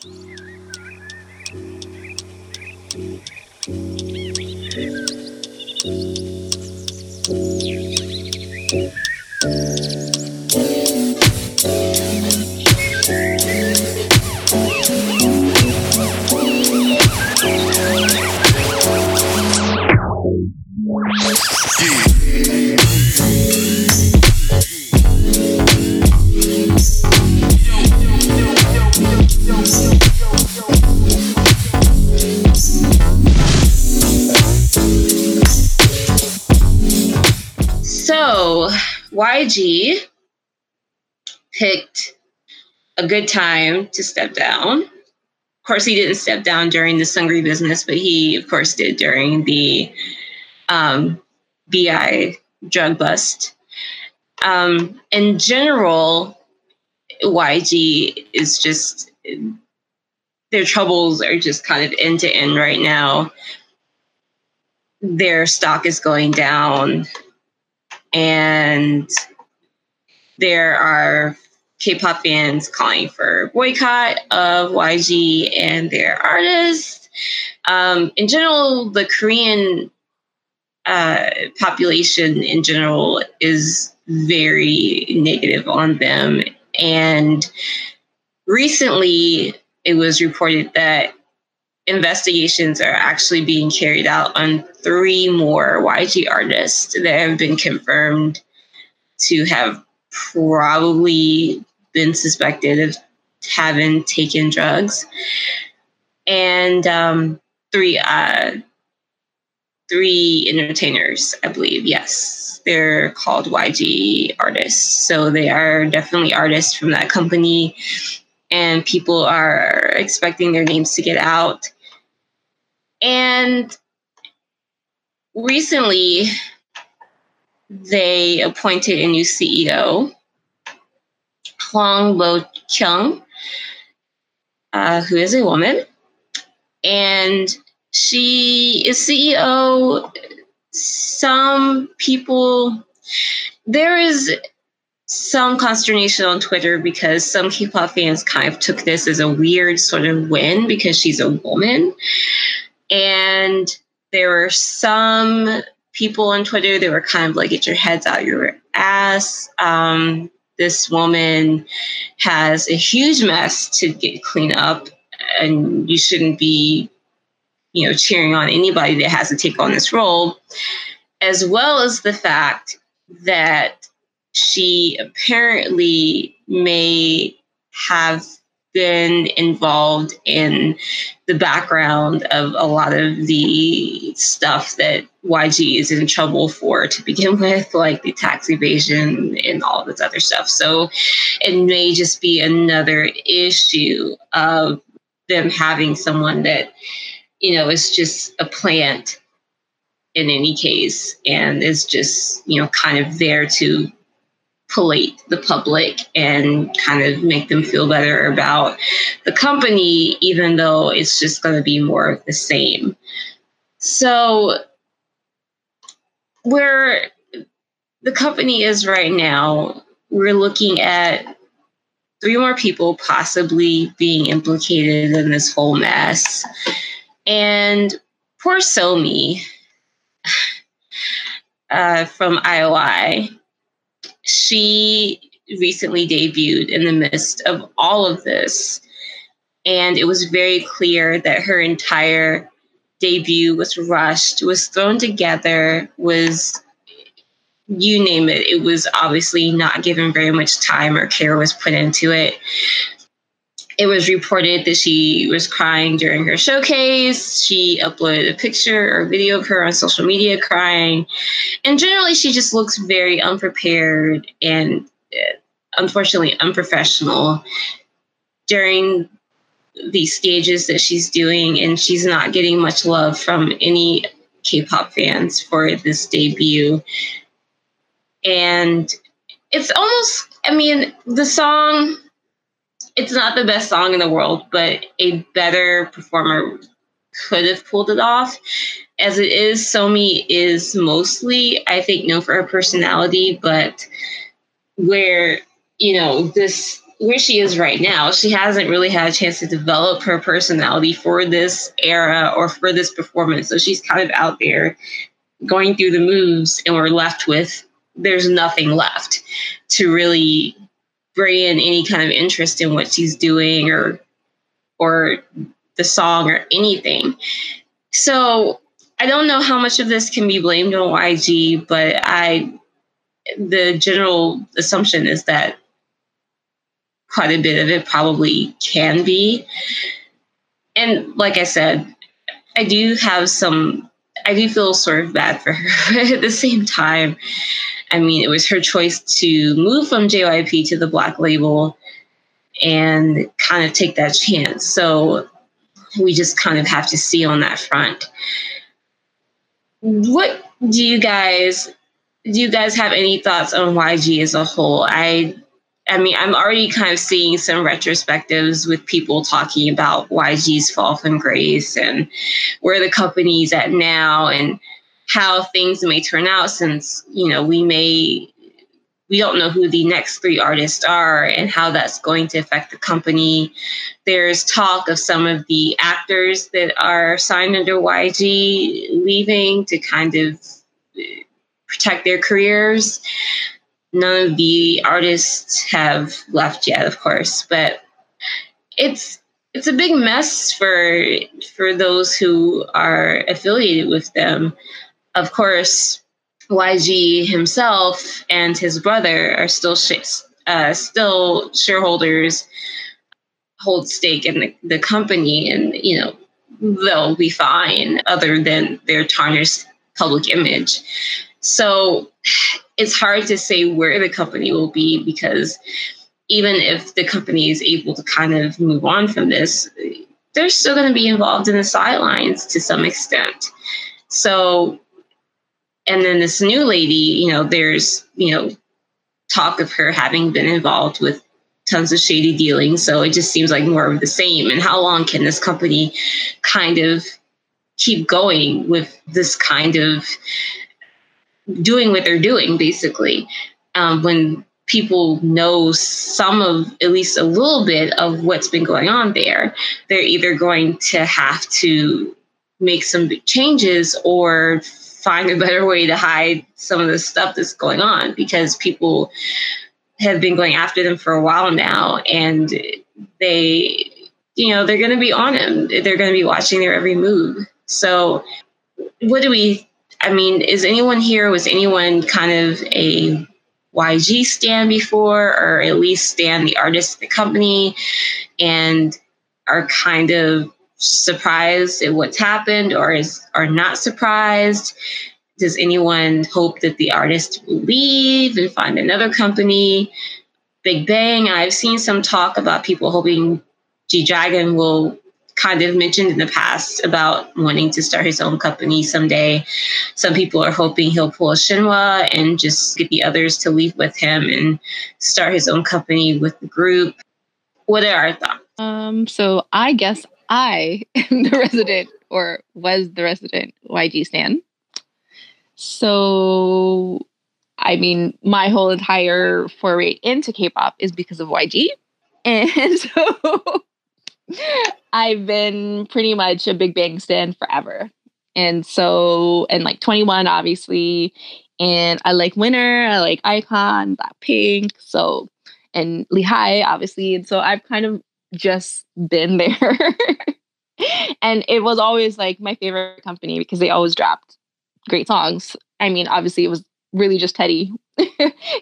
So good time to step down. Of course, he didn't step down during the Seungri business, but he, of course, did during the um, BI drug bust. Um, in general, YG is just their troubles are just kind of end to end right now. Their stock is going down, and there are K-pop fans calling for boycott of YG and their artists. Um, in general, the Korean uh, population in general is very negative on them. And recently, it was reported that investigations are actually being carried out on three more YG artists that have been confirmed to have probably been suspected of having taken drugs. And um, three uh, three entertainers, I believe. Yes, they're called YG artists. So they are definitely artists from that company, and people are expecting their names to get out. And recently, they appointed a new CEO, Hwang Bo Kyung, uh, who is a woman. And she is CEO. Some people, there is some consternation on Twitter because some K-pop fans kind of took this as a weird sort of win because she's a woman. And there were some people on Twitter that were kind of like, get your heads out your ass. Um, this woman has a huge mess to get clean up, and you shouldn't be you know, cheering on anybody that has to take on this role, as well as the fact that she apparently may have been involved in the background of a lot of the stuff that YG is in trouble for to begin with, like the tax evasion and all this other stuff. So it may just be another issue of them having someone that you know, is just a plant in any case and is just, you know, kind of there to polite the public and kind of make them feel better about the company, even though it's just going to be more of the same. So, where the company is right now, we're looking at three more people possibly being implicated in this whole mess. And poor Somi uh, from IOI, she recently debuted in the midst of all of this. And it was very clear that her entire debut was rushed, was thrown together, was you name it. It was obviously not given very much time or care was put into it it was reported that she was crying during her showcase. She uploaded a picture or video of her on social media crying. And generally, she just looks very unprepared and uh, unfortunately unprofessional during these stages that she's doing. And she's not getting much love from any K pop fans for this debut. And it's almost, I mean, the song it's not the best song in the world, but a better performer could have pulled it off. As it is, Somi is mostly, I think, known for her personality, but where, you know, this where she is right now. She hasn't really had a chance to develop her personality for this era or for this performance. So she's kind of out there going through the moves, and we're left with there's nothing left to really bring in any kind of interest in what she's doing or or the song or anything. So I don't know how much of this can be blamed on YG, but I the general assumption is that quite a bit of it probably can be. And like I said, I do have some I do feel sort of bad for her at the same time. I mean, it was her choice to move from JYP to the black label and kind of take that chance. So we just kind of have to see on that front. What do you guys do you guys have any thoughts on YG as a whole? I I mean, I'm already kind of seeing some retrospectives with people talking about YG's fall from grace and where the company's at now and how things may turn out since, you know, we may we don't know who the next three artists are and how that's going to affect the company. There's talk of some of the actors that are signed under YG leaving to kind of protect their careers. None of the artists have left yet, of course, but it's it's a big mess for for those who are affiliated with them. Of course, YG himself and his brother are still sh- uh, still shareholders, hold stake in the, the company, and you know they'll be fine, other than their tarnished public image. So it's hard to say where the company will be because even if the company is able to kind of move on from this, they're still going to be involved in the sidelines to some extent. So, and then this new lady, you know, there's, you know, talk of her having been involved with tons of shady dealings. So it just seems like more of the same. And how long can this company kind of keep going with this kind of doing what they're doing basically. Um, when people know some of at least a little bit of what's been going on there they're either going to have to make some changes or find a better way to hide some of the stuff that's going on because people have been going after them for a while now and they you know they're going to be on them they're going to be watching their every move. So what do we I mean, is anyone here, was anyone kind of a YG stand before, or at least stand the artist, the company, and are kind of surprised at what's happened or is are not surprised? Does anyone hope that the artist will leave and find another company? Big Bang, I've seen some talk about people hoping G Dragon will kind of mentioned in the past about wanting to start his own company someday. Some people are hoping he'll pull a Shinhwa and just get the others to leave with him and start his own company with the group. What are our thoughts? Um, so I guess I am the resident or was the resident YG stan. So I mean, my whole entire foray into K-pop is because of YG. And so I've been pretty much a Big Bang stan forever. And so, and like 2NE1, obviously. And I like Winner, I like iKON, Blackpink. So, and Lee Hi, obviously. And so I've kind of just been there. and it was always like my favorite company because they always dropped great songs. I mean, obviously, it was really just Teddy,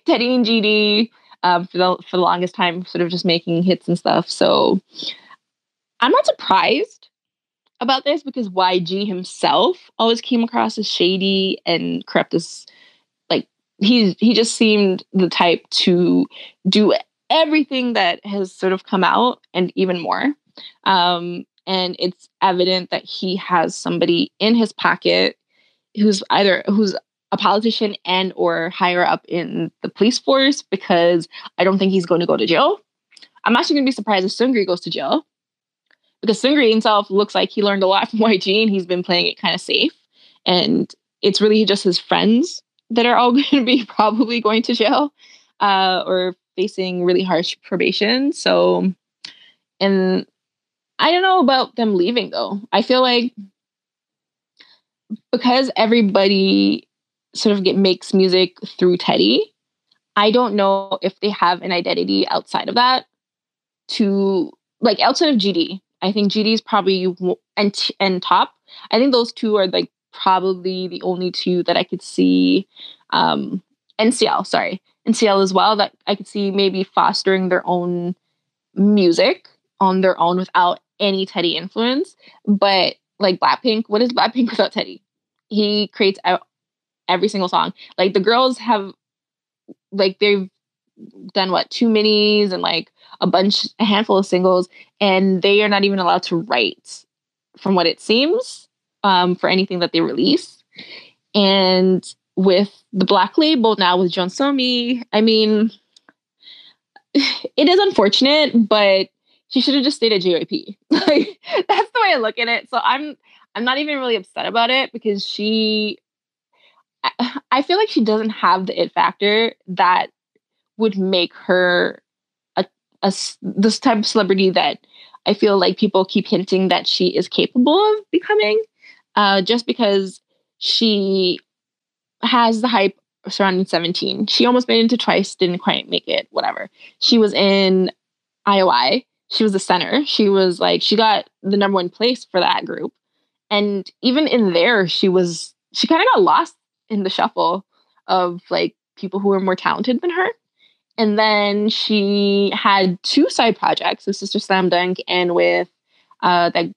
Teddy and GD um, for the for the longest time, sort of just making hits and stuff. So I'm not surprised about this because YG himself always came across as shady and corrupt as like he he just seemed the type to do everything that has sort of come out and even more. Um, and it's evident that he has somebody in his pocket who's either who's a politician and or higher up in the police force because I don't think he's going to go to jail. I'm actually going to be surprised if Seungri goes to jail because Seungri himself looks like he learned a lot from YG and he's been playing it kind of safe. And it's really just his friends that are all going to be probably going to jail uh, or facing really harsh probation. So, and I don't know about them leaving though. I feel like because everybody sort of get makes music through Teddy, I don't know if they have an identity outside of that to like outside of GD. I think GD is probably and and top. I think those two are like probably the only two that I could see. Um, NCL, sorry, NCL as well. That I could see maybe fostering their own music on their own without any Teddy influence. But like Blackpink, what is Blackpink without Teddy? He creates every single song. Like the girls have, like they've done what two minis and like a bunch, a handful of singles, and they are not even allowed to write, from what it seems, um, for anything that they release. And with the black label now with Jeon Somi, I mean, it is unfortunate, but she should have just stayed at JYP. like that's the way I look at it. So I'm I'm not even really upset about it because she I feel like she doesn't have the it factor that would make her a, this type of celebrity that I feel like people keep hinting that she is capable of becoming. Uh, just because she has the hype surrounding 17. She almost made it into twice, didn't quite make it, whatever. She was in IOI. She was the center. She was like, she got the number one place for that group. And even in there, she was, she kind of got lost in the shuffle of like people who were more talented than her. And then she had two side projects with Sister Slam Dunk and with uh, that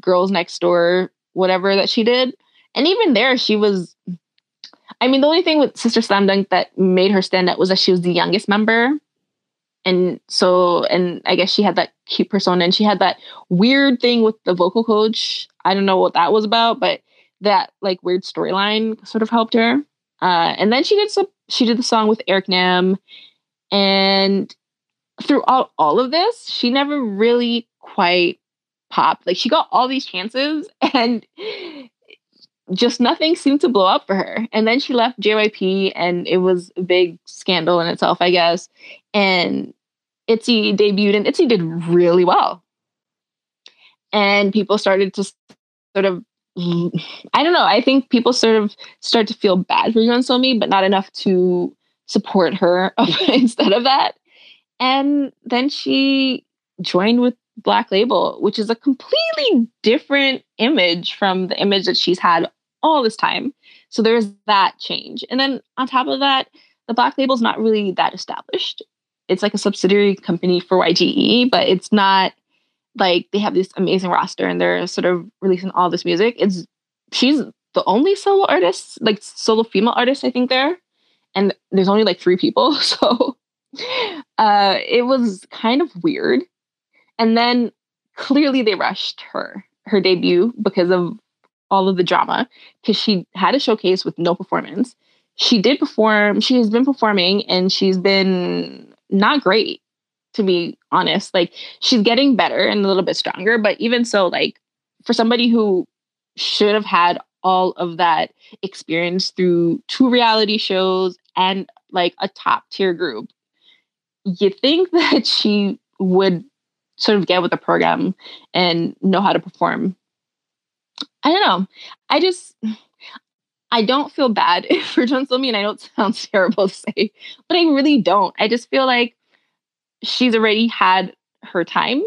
Girls Next Door, whatever that she did. And even there, she was. I mean, the only thing with Sister Slam Dunk that made her stand out was that she was the youngest member. And so, and I guess she had that cute persona and she had that weird thing with the vocal coach. I don't know what that was about, but that like weird storyline sort of helped her. Uh, and then she did some, she did the song with Eric Nam and throughout all of this, she never really quite popped. Like she got all these chances and just nothing seemed to blow up for her. And then she left JYP and it was a big scandal in itself, I guess. And Itzy debuted and Itzy did really well. And people started to sort of I don't know. I think people sort of start to feel bad for Jeon Somi, but not enough to support her instead of that. And then she joined with Black Label, which is a completely different image from the image that she's had all this time. So there's that change. And then on top of that, the Black Label's not really that established. It's like a subsidiary company for YGE, but it's not like they have this amazing roster and they're sort of releasing all this music. It's she's the only solo artist, like solo female artist, I think there and there's only like three people so uh it was kind of weird. And then clearly they rushed her her debut because of all of the drama because she had a showcase with no performance. She did perform she has been performing and she's been not great to be honest. Like she's getting better and a little bit stronger but even so like for somebody who should have had all of that experience through two reality shows and like a top tier group, you think that she would sort of get with the program and know how to perform. I don't know. I just I don't feel bad for Jeon Somi, and I know it sounds terrible to say, but I really don't. I just feel like she's already had her time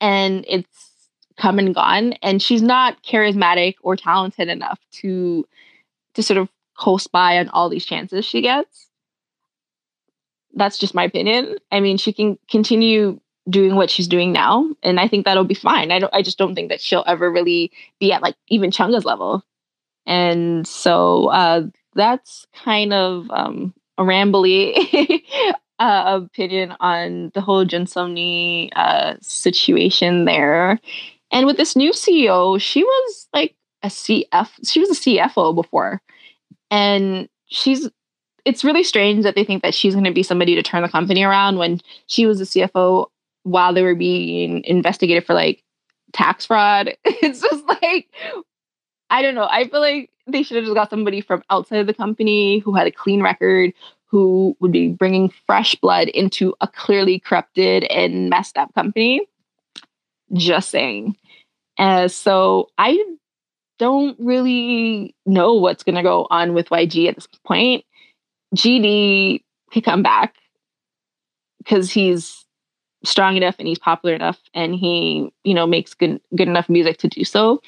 and it's come and gone and she's not charismatic or talented enough to to sort of coast by on all these chances she gets. That's just my opinion. I mean, she can continue doing what she's doing now, and I think that'll be fine. I don't. I just don't think that she'll ever really be at like even Chungha's level. And so uh, that's kind of um, a rambly uh, opinion on the whole Jeon Somi uh, situation there. And with this new CEO, she was like a CF. She was a CFO before, and she's it's really strange that they think that she's going to be somebody to turn the company around when she was a CFO while they were being investigated for like tax fraud. It's just like I don't know. I feel like they should have just got somebody from outside of the company who had a clean record, who would be bringing fresh blood into a clearly corrupted and messed up company. Just saying. Uh, so I don't really know what's going to go on with YG at this point. GD could come back because he's strong enough and he's popular enough and he, you know, makes good good enough music to do so.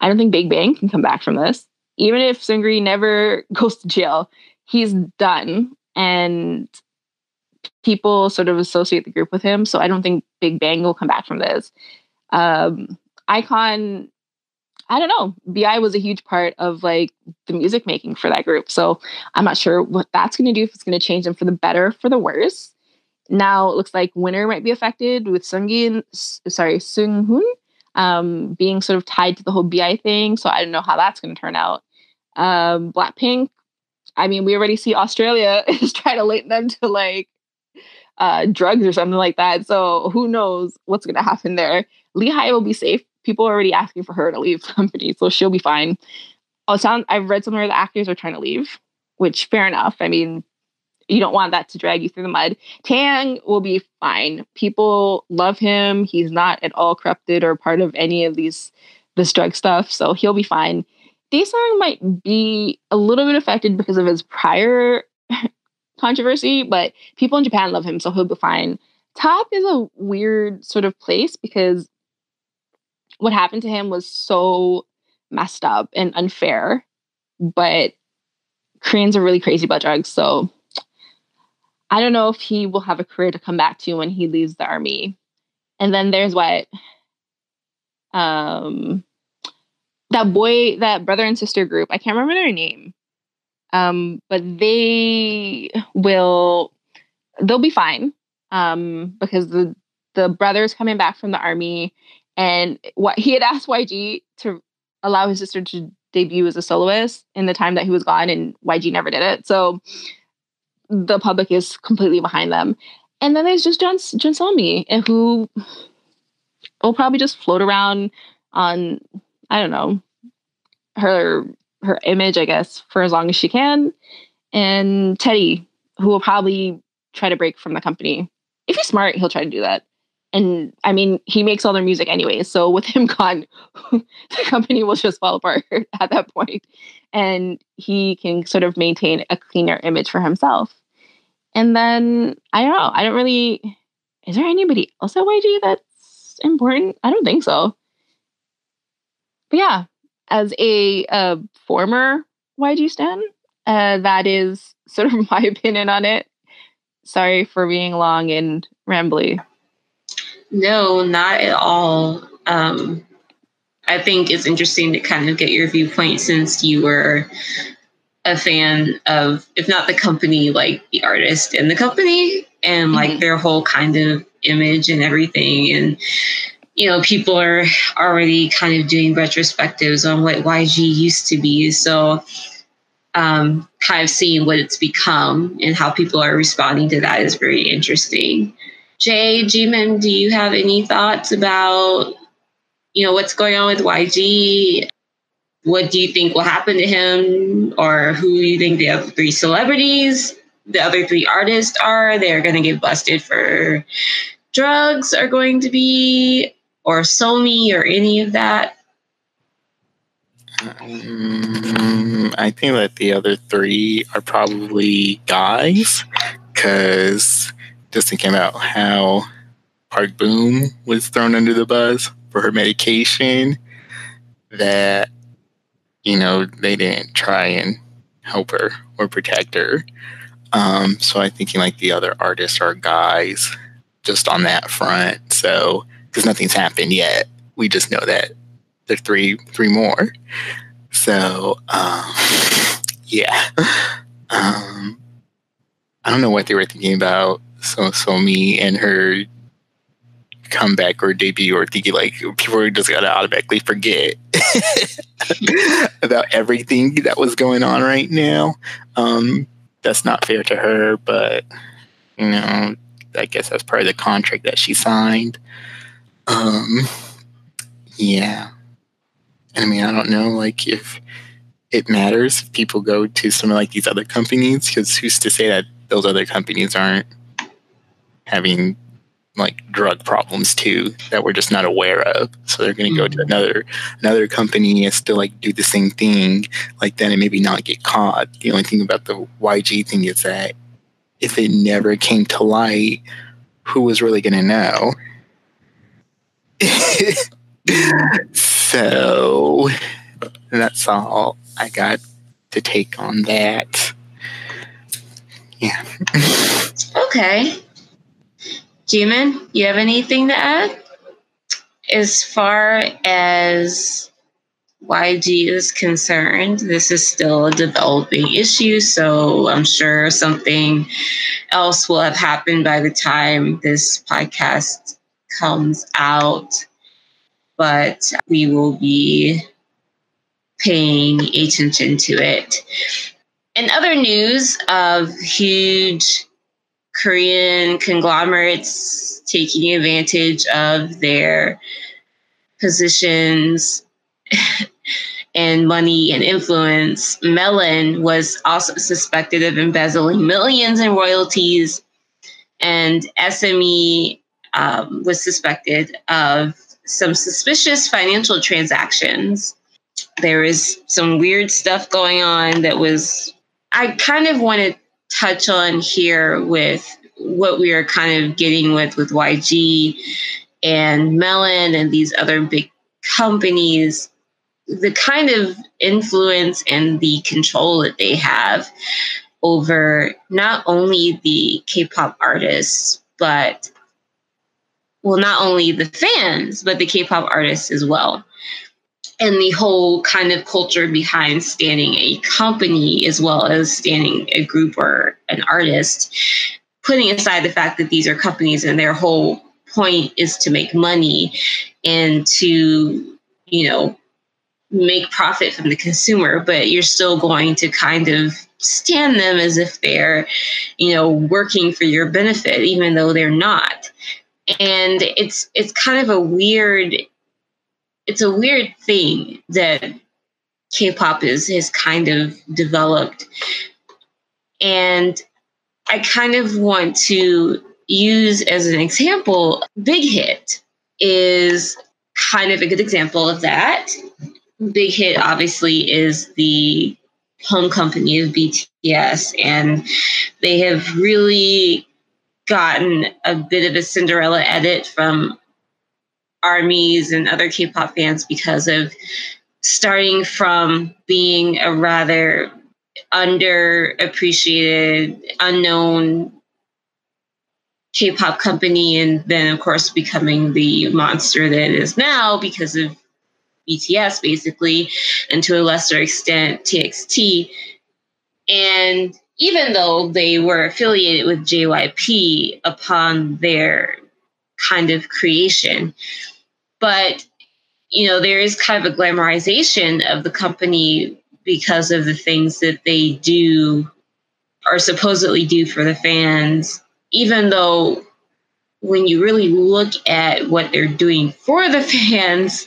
I don't think Big Bang can come back from this. Even if Seungri never goes to jail, he's done and people sort of associate the group with him. So I don't think Big Bang will come back from this. Um, iKON, I don't know. BI was a huge part of like the music making for that group. So I'm not sure what that's going to do, if it's going to change them for the better, for the worse. Now it looks like Winner might be affected with Sungin, sorry, Sunghoon um, being sort of tied to the whole BI thing. So I don't know how that's going to turn out. Um, Blackpink, I mean, we already see Australia is trying to link them to like uh, drugs or something like that. So who knows what's going to happen there? Lee Hi will be safe. People are already asking for her to leave the company, so she'll be fine. Oh, sound I've read somewhere the actors are trying to leave, which fair enough. I mean, you don't want that to drag you through the mud. Taeyang will be fine. People love him. He's not at all corrupted or part of any of these this drug stuff, so he'll be fine. Daesung might be a little bit affected because of his prior controversy, but people in Japan love him, so he'll be fine. Top is a weird sort of place because what happened to him was so messed up and unfair, but Koreans are really crazy about drugs, so I don't know if he will have a career to come back to when he leaves the army. And then there's what um that boy, that brother and sister group, I can't remember their name. Um, but they will they'll be fine. Um, because the the brother's coming back from the army and what he had asked YG to allow his sister to debut as a soloist in the time that he was gone and YG never did it. So the public is completely behind them. And then there's just John Jun Somi, eh, who will probably just float around on I don't know, her her image, I guess, for as long as she can. And Teddy, who will probably try to break from the company. If he's smart, he'll try to do that. And I mean, he makes all their music anyway. So with him gone, the company will just fall apart at that point. And he can sort of maintain a cleaner image for himself. And then I don't know. I don't really. Is there anybody else at YG that's important? I don't think so. But yeah, as a, a former YG stan, uh, that is sort of my opinion on it. Sorry for being long and rambly. No, not at all. Um, I think it's interesting to kind of get your viewpoint since you were a fan of, if not the company, like the artist and the company and like mm-hmm. their whole kind of image and everything. And you know, people are already kind of doing retrospectives on what YG used to be. So, um, kind of seeing what it's become and how people are responding to that is very interesting. Jay, Jimin, do you have any thoughts about, you know, what's going on with YG? What do you think will happen to him? Or who do you think the other three celebrities, the other three artists are? They're going to get busted for drugs, are going to be or Somi or any of that? Um, I think that the other three are probably guys because just thinking about how Park Boom was thrown under the bus for her medication, that you know they didn't try and help her or protect her. Um, so I'm thinking like the other artists are guys just on that front. So because nothing's happened yet. We just know that there's three three more. So um, yeah, um, I don't know what they were thinking about. So Somi and her comeback or debut or thinking like people just gonna automatically forget about everything that was going on right now. Um, that's not fair to her, but you know, I guess that's part of the contract that she signed. Um, yeah. I mean, I don't know, like if it matters if people go to some of like these other companies, because who's to say that those other companies aren't having like drug problems too that we're just not aware of. So they're going to go to mm-hmm. another another company and still like do the same thing like that and maybe not get caught. The only thing about the YG thing is that if it never came to light, who was really going to know? so that's all I got to take on that. Yeah. Okay. Jimin, you have anything to add? As far as YG is concerned, this is still a developing issue, so I'm sure something else will have happened by the time this podcast comes out. But we will be paying attention to it. In other news of huge Korean conglomerates taking advantage of their positions and money and influence, Melon was also suspected of embezzling millions in royalties, and SME um, was suspected of some suspicious financial transactions. There is some weird stuff going on that was, I kind of want to touch on here with what we are kind of getting with with YG and Melon and these other big companies the kind of influence and the control that they have over not only the K-pop artists but well not only the fans but the K-pop artists as well and the whole kind of culture behind standing a company as well as standing a group or an artist putting aside the fact that these are companies and their whole point is to make money and to you know make profit from the consumer but you're still going to kind of stand them as if they're you know working for your benefit even though they're not. And it's it's kind of a weird it's a weird thing that K-pop is has kind of developed, and I kind of want to use as an example. Big Hit is kind of a good example of that. Big Hit obviously is the home company of BTS, and they have really gotten a bit of a Cinderella edit from armies and other K-pop fans because of starting from being a rather underappreciated, unknown K-pop company, and then of course becoming the monster that it is now because of BTS, basically, and to a lesser extent TXT. And even though they were affiliated with JYP upon their kind of creation, but you know there is kind of a glamorization of the company because of the things that they do or supposedly do for the fans even though when you really look at what they're doing for the fans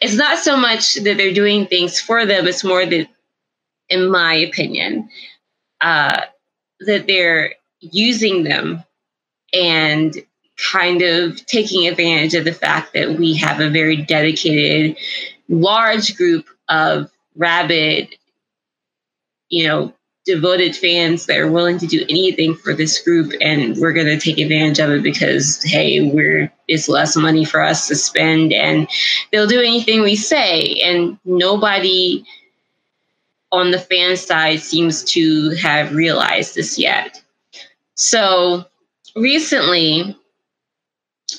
it's not so much that they're doing things for them it's more that in my opinion uh, that they're using them and kind of taking advantage of the fact that we have a very dedicated, large group of rabid, you know, devoted fans that are willing to do anything for this group and we're going to take advantage of it because hey we're it's less money for us to spend and they'll do anything we say. And nobody on the fan side seems to have realized this yet. So recently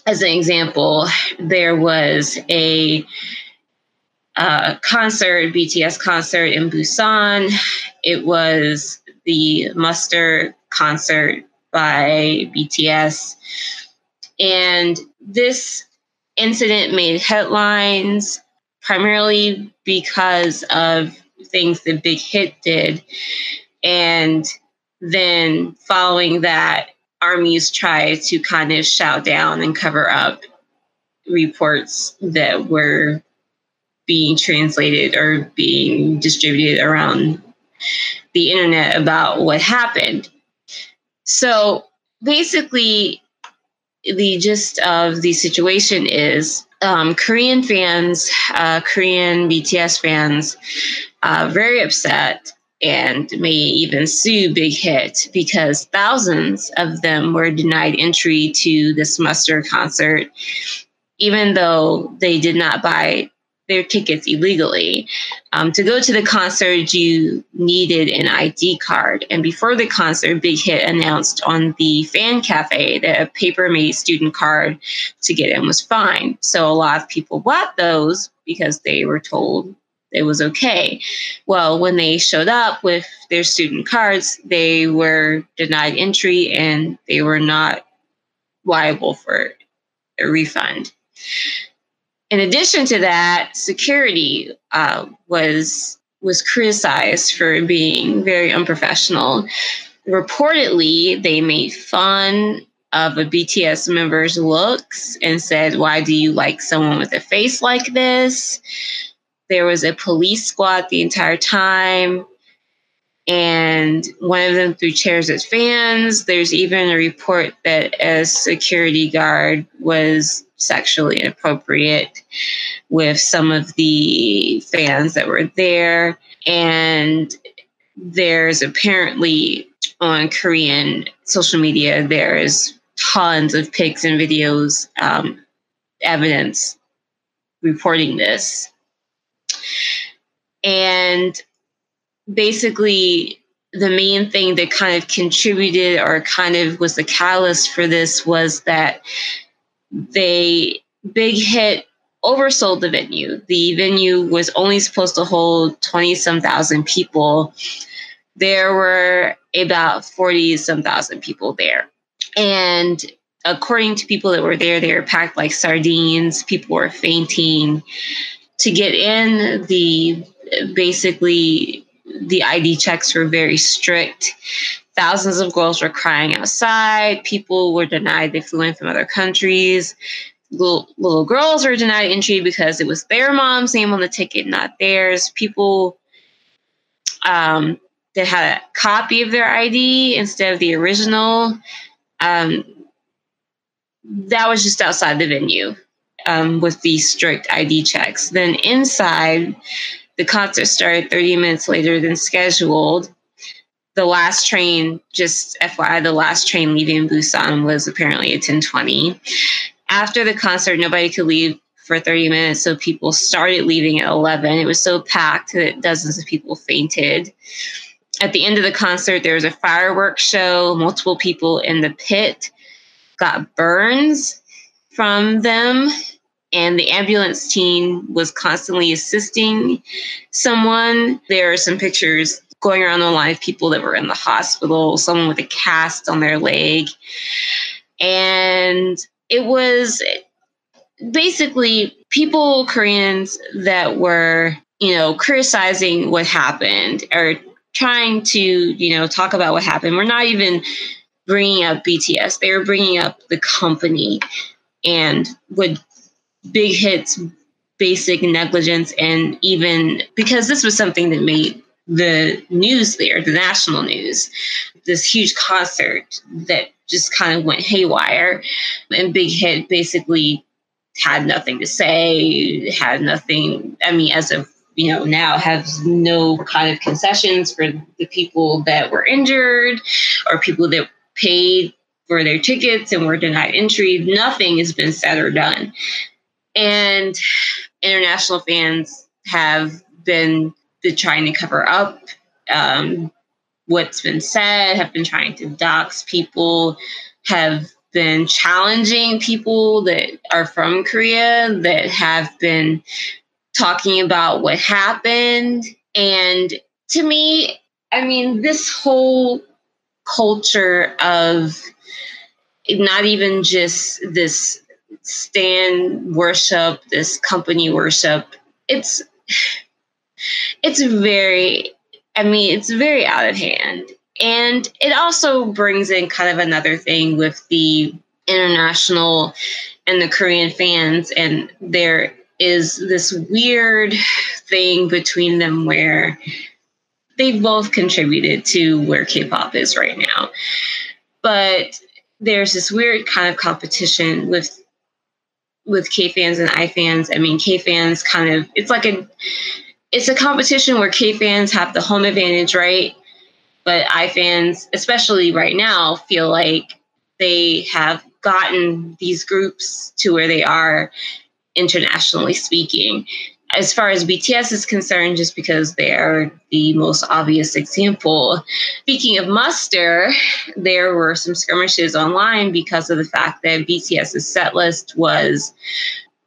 as an example, there was a uh, concert, BTS concert in Busan. It was the Muster concert by BTS. And this incident made headlines primarily because of things that Big Hit did. And then following that, armies try to kind of shout down and cover up reports that were being translated or being distributed around the internet about what happened. So basically, the gist of the situation is um, Korean fans, uh, Korean BTS fans, uh, very upset and may even sue Big Hit because thousands of them were denied entry to this muster concert, even though they did not buy their tickets illegally. Um, to go to the concert, you needed an ID card. And before the concert, Big Hit announced on the fan cafe that a paper made student card to get in was fine. So a lot of people bought those because they were told it was okay. Well, when they showed up with their student cards, they were denied entry and they were not liable for a refund. In addition to that, security uh, was was criticized for being very unprofessional. Reportedly, they made fun of a BTS member's looks and said, Why do you like someone with a face like this? There was a police squad the entire time, and one of them threw chairs at fans. There's even a report that a security guard was sexually inappropriate with some of the fans that were there. And there's apparently on Korean social media, there's tons of pics and videos, um, evidence reporting this. And basically, the main thing that kind of contributed or kind of was the catalyst for this was that they big hit oversold the venue. The venue was only supposed to hold 20 some thousand people. There were about 40 some thousand people there. And according to people that were there, they were packed like sardines. People were fainting. To get in, the basically the ID checks were very strict. Thousands of girls were crying outside. People were denied. They flew in from other countries. Little, little girls were denied entry because it was their mom's name on the ticket, not theirs. People um, that had a copy of their ID instead of the original. Um, that was just outside the venue um, with these strict ID checks. Then inside, the concert started 30 minutes later than scheduled the last train, just FYI, the last train leaving Busan was apparently at 1020. After the concert, nobody could leave for 30 minutes, so people started leaving at 11. It was so packed that dozens of people fainted. At the end of the concert, there was a fireworks show. Multiple people in the pit got burns from them, and the ambulance team was constantly assisting someone. There are some pictures going around the line of people that were in the hospital, someone with a cast on their leg. And it was basically people, Koreans, that were, you know, criticizing what happened or trying to, you know, talk about what happened. We're not even bringing up BTS, they were bringing up the company and what big hits basic negligence and even because this was something that made the news there, the national news, this huge concert that just kind of went haywire. And Big Hit basically had nothing to say, had nothing, I mean, as of you know, now has no kind of concessions for the people that were injured or people that paid for their tickets and were denied entry. Nothing has been said or done. And international fans have been trying to cover up um, what's been said, have been trying to dox people, have been challenging people that are from Korea that have been talking about what happened. And to me, I mean, this whole culture of not even just this stand worship, this company worship, it's it's very i mean it's very out of hand. And it also brings in kind of another thing with the international and the korean fans and there is this weird thing between them where they both contributed to where k-pop is right now. But there's this weird kind of competition with with K fans and I fans. I mean, K fans kind of it's like a it's a competition where K fans have the home advantage, right? But I fans, especially right now, feel like they have gotten these groups to where they are internationally speaking as far as BTS is concerned, just because they're the most obvious example. Speaking of muster, there were some skirmishes online because of the fact that BTS's set list was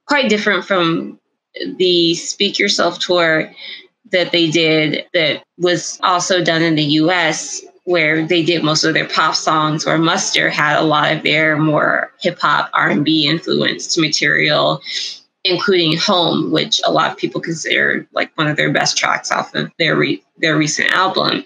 quite different from the Speak Yourself tour that they did that was also done in the US where they did most of their pop songs where Muster had a lot of their more hip hop R&B influenced material including Home, which a lot of people consider like one of their best tracks off of their re- their recent album.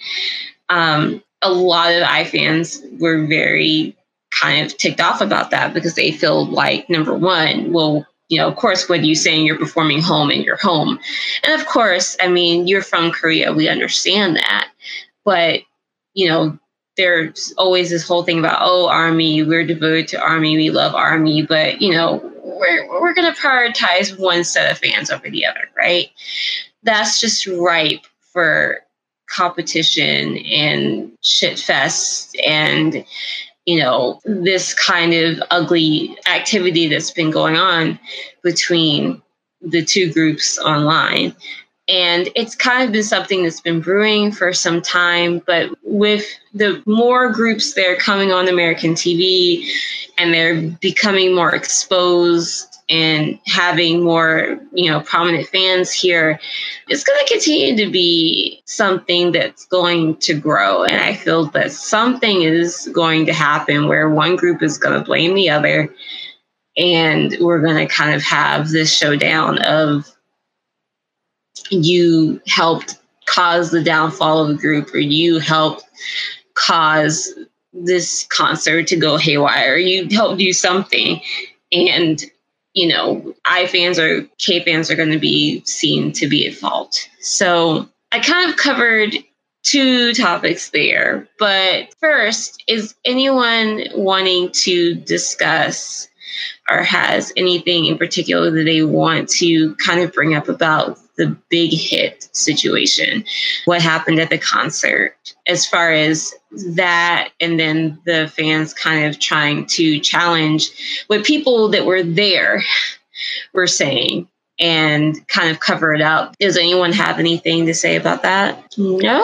Um, a lot of I fans were very kind of ticked off about that because they feel like number one, well, you know, of course, when you're saying you're performing home in your home, and of course, I mean, you're from Korea, we understand that, but you know, there's always this whole thing about oh, army, we're devoted to army, we love army, but you know, we're we're going to prioritize one set of fans over the other, right? That's just ripe for competition and shit fest and you know this kind of ugly activity that's been going on between the two groups online and it's kind of been something that's been brewing for some time but with the more groups that are coming on american tv and they're becoming more exposed and having more you know prominent fans here it's going to continue to be something that's going to grow. And i feel that something is going to happen where one group is going to blame the other. And we're going to kind of have this showdown of you helped cause the downfall of a group or you helped cause this concert to go haywire. Or you helped do something. And you know i fans or k fans are going to be seen to be at fault. So i kind of covered two topics there but first is anyone wanting to discuss or has anything in particular that they want to kind of bring up about the big hit situation, what happened at the concert, as far as that, and then the fans kind of trying to challenge what people that were there were saying and kind of cover it up. Does anyone have anything to say about that? No.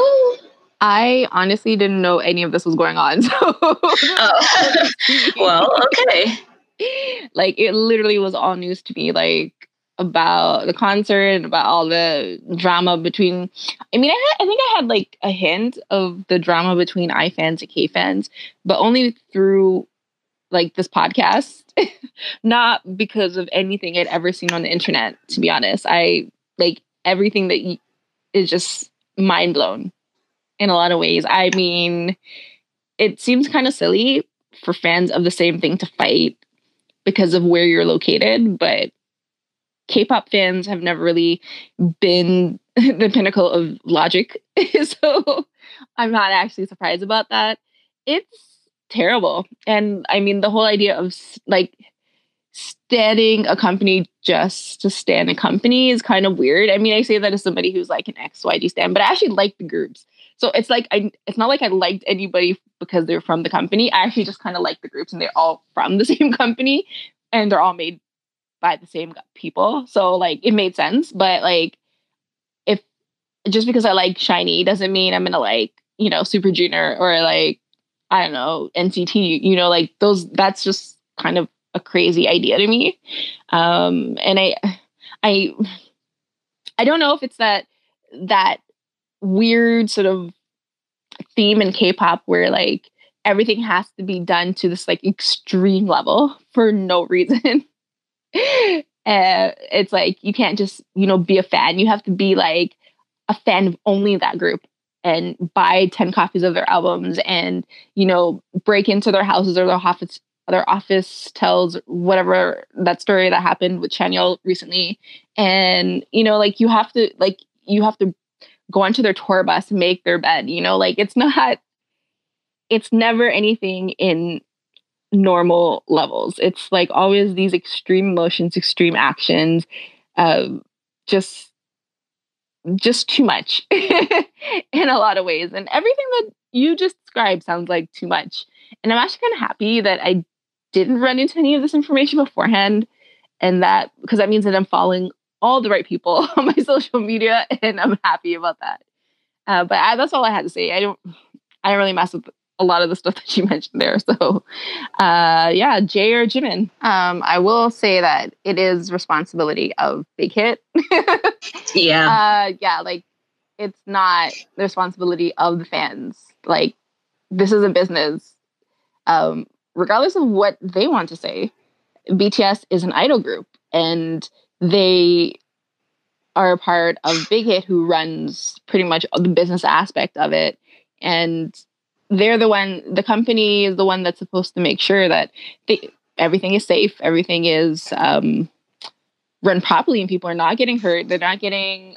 I honestly didn't know any of this was going on. So oh. well, okay. Like it literally was all news to me. Like about the concert and about all the drama between I mean I had, I think I had like a hint of the drama between I fans and K fans, but only through like this podcast, not because of anything I'd ever seen on the internet, to be honest. I like everything that y- is just mind blown in a lot of ways. I mean, it seems kind of silly for fans of the same thing to fight because of where you're located, but K-pop fans have never really been the pinnacle of logic. so I'm not actually surprised about that. It's terrible. And I mean the whole idea of like standing a company just to stand a company is kind of weird. I mean, I say that as somebody who's like an XYD stand, but I actually like the groups. So it's like I it's not like I liked anybody because they're from the company. I actually just kind of like the groups and they're all from the same company and they're all made by the same people. So like it made sense. But like if just because I like SHINee doesn't mean I'm gonna like, you know, Super Junior or like, I don't know, NCT, you know, like those that's just kind of a crazy idea to me. Um and I I I don't know if it's that that weird sort of theme in K-pop where like everything has to be done to this like extreme level for no reason. uh, it's like you can't just you know be a fan. You have to be like a fan of only that group and buy 10 copies of their albums and you know break into their houses or their office their officetels whatever that story that happened with Chanyeol recently. And you know like you have to like you have to go onto their tour bus make their bed you know? Like it's not it's never anything in normal levels. It's like always these extreme emotions, extreme actions, uh, just just too much in a lot of ways. And everything that you just described sounds like too much. And I'm actually kind of happy that I didn't run into any of this information beforehand. And that because that means that I'm following all the right people on my social media, and I'm happy about that. Uh, but I, that's all I had to say. I don't, I don't really mess with a lot of the stuff that you mentioned there. So, uh, yeah, Jay or Jimin. Um, I will say that it is responsibility of Big Hit. yeah, uh, yeah, like it's not the responsibility of the fans. Like this is a business. Um, regardless of what they want to say, BTS is an idol group, and they are a part of Big Hit, who runs pretty much the business aspect of it. And they're the one, the company is the one that's supposed to make sure that they, everything is safe, everything is um, run properly, and people are not getting hurt. They're not getting,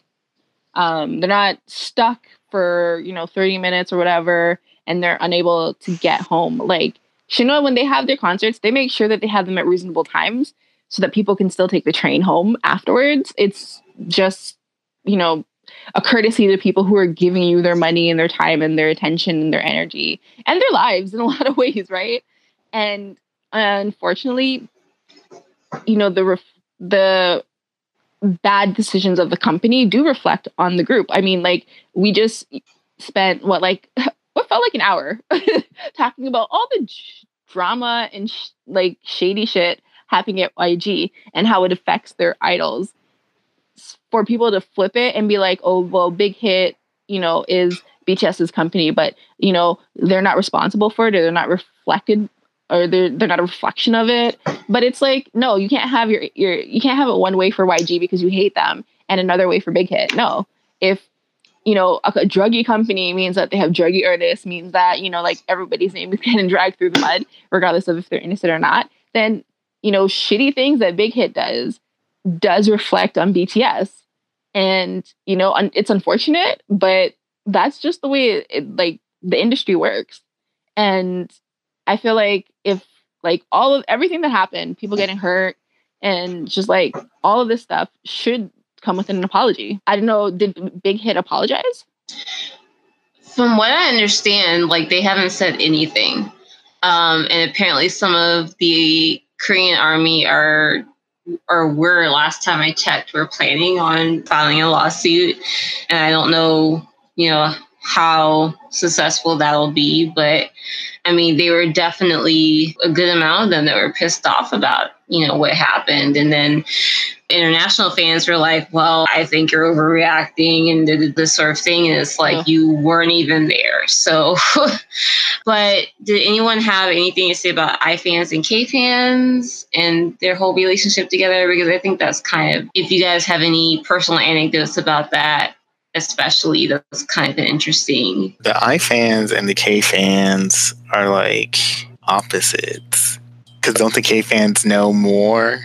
um, they're not stuck for you know 30 minutes or whatever, and they're unable to get home. Like Shinhwa, when they have their concerts, they make sure that they have them at reasonable times so that people can still take the train home afterwards. It's just, you know, a courtesy to people who are giving you their money and their time and their attention and their energy and their lives in a lot of ways, right? And unfortunately, you know, the ref- the bad decisions of the company do reflect on the group. I mean, like we just spent what like what felt like an hour talking about all the drama and sh- like shady shit happening at YG and how it affects their idols. For people to flip it and be like, oh, well, Big Hit, you know, is BTS's company, but, you know, they're not responsible for it or they're not reflected or they're they're not a reflection of it. But it's like, no, you can't have your your you can't have it one way for YG because you hate them and another way for Big Hit. No. If you know, a, a druggy company means that they have druggy artists, means that, you know, like everybody's name is getting dragged through the mud, regardless of if they're innocent or not, then you know, shitty things that Big Hit does does reflect on BTS. And, you know, un- it's unfortunate, but that's just the way it, it, like the industry works. And I feel like if like all of everything that happened, people getting hurt and just like all of this stuff should come with an apology. I don't know, did Big Hit apologize? From what I understand, like they haven't said anything. Um, and apparently some of the Korean army are or were last time I checked were planning on filing a lawsuit. And I don't know, you know, how successful that'll be, but I mean, they were definitely a good amount of them that were pissed off about, you know, what happened. And then international fans were like, well, I think you're overreacting and did this sort of thing. And it's like you weren't even there. So, but did anyone have anything to say about I fans and K fans and their whole relationship together? Because I think that's kind of, if you guys have any personal anecdotes about that, especially that's kind of interesting. The I fans and the K fans are like opposites. Because don't the K fans know more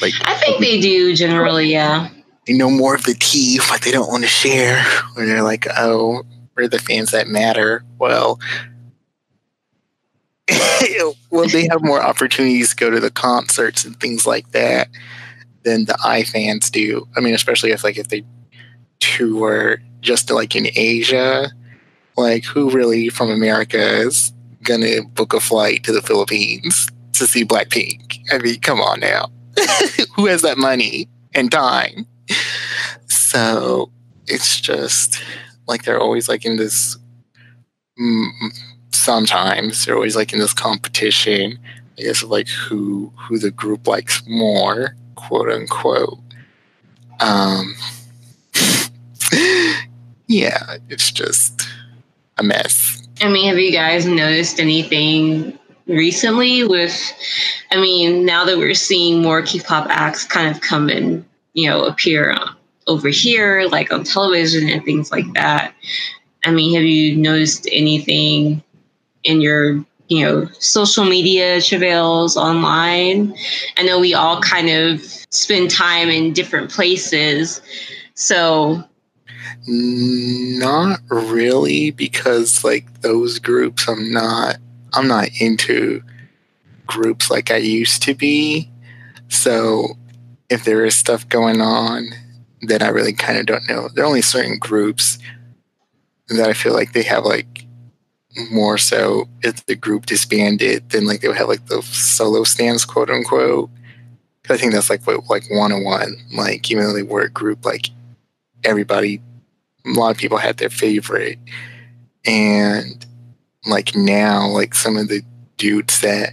like I think they do generally, yeah. They know more of the tea, but they don't want to share. Or they're like, oh, we're the fans that matter. Well, well, they have more opportunities to go to the concerts and things like that than the I fans do. I mean, especially if like if they tour just like in Asia, like who really from America is gonna book a flight to the Philippines to see Blackpink? I mean, come on now. who has that money and time? So it's just like they're always like in this. Mm, sometimes they're always like in this competition. I guess of like who who the group likes more, quote unquote. Um, yeah, it's just a mess. I mean, have you guys noticed anything recently with i mean now that we're seeing more k-pop acts kind of come and you know appear over here like on television and things like that i mean have you noticed anything in your you know social media travails online i know we all kind of spend time in different places so Not really, because like those groups, I'm not. I'm not into groups like I used to be. So if there is stuff going on that I really kind of don't know, there are only certain groups that I feel like they have like more so if the group disbanded, then like they would have like the solo stands, quote unquote. I think that's like what like Wanna One. Like even though they were a group, like everybody, a lot of people had their favorite, and like now, like some of the dudes that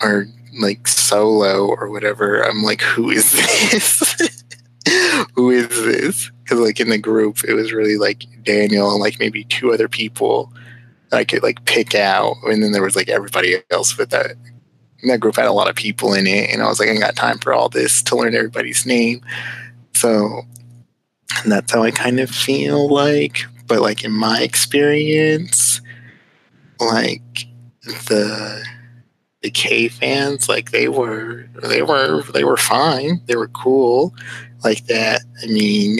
are like solo or whatever, I'm like, who is this? who is this? Because like in the group, it was really like Daniel and like maybe two other people that I could like pick out, and then there was like everybody else. But that that group had a lot of people in it, and I was like, I got time for all this to learn everybody's name. So that's how I kind of feel like. But like in my experience, like the the K fans, like they were they were they were fine. They were cool like that. I mean,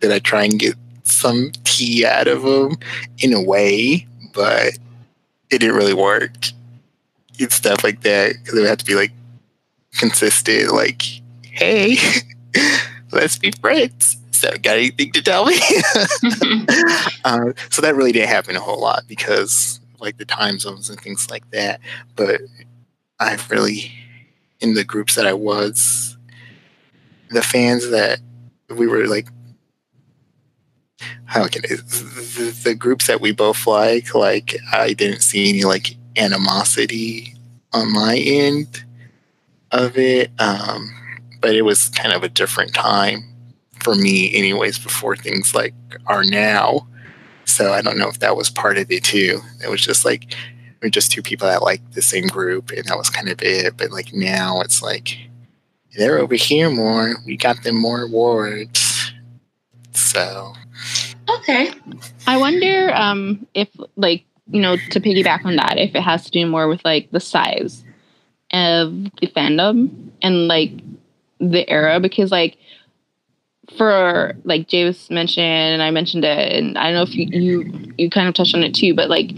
did I try and get some tea out of them in a way, but it didn't really work. and stuff like that because it would have to be like consistent. Like, hey, let's be friends. So, got anything to tell me? uh, so that really didn't happen a whole lot because like the time zones and things like that. But I've really, in the groups that I was, the fans that we were like, how can it, the, the groups that we both like, like I didn't see any like animosity on my end of it. Um, but it was kind of a different time for me, anyways, before things like are now. So I don't know if that was part of it too. It was just like we're just two people that like the same group, and that was kind of it. But like now, it's like they're over here more. We got them more awards. So okay. I wonder um, if, like, you know, to piggyback on that, if it has to do more with like the size of the fandom and like the era, because like for like Javis mentioned and I mentioned it, and I don't know if you, you you kind of touched on it too, but like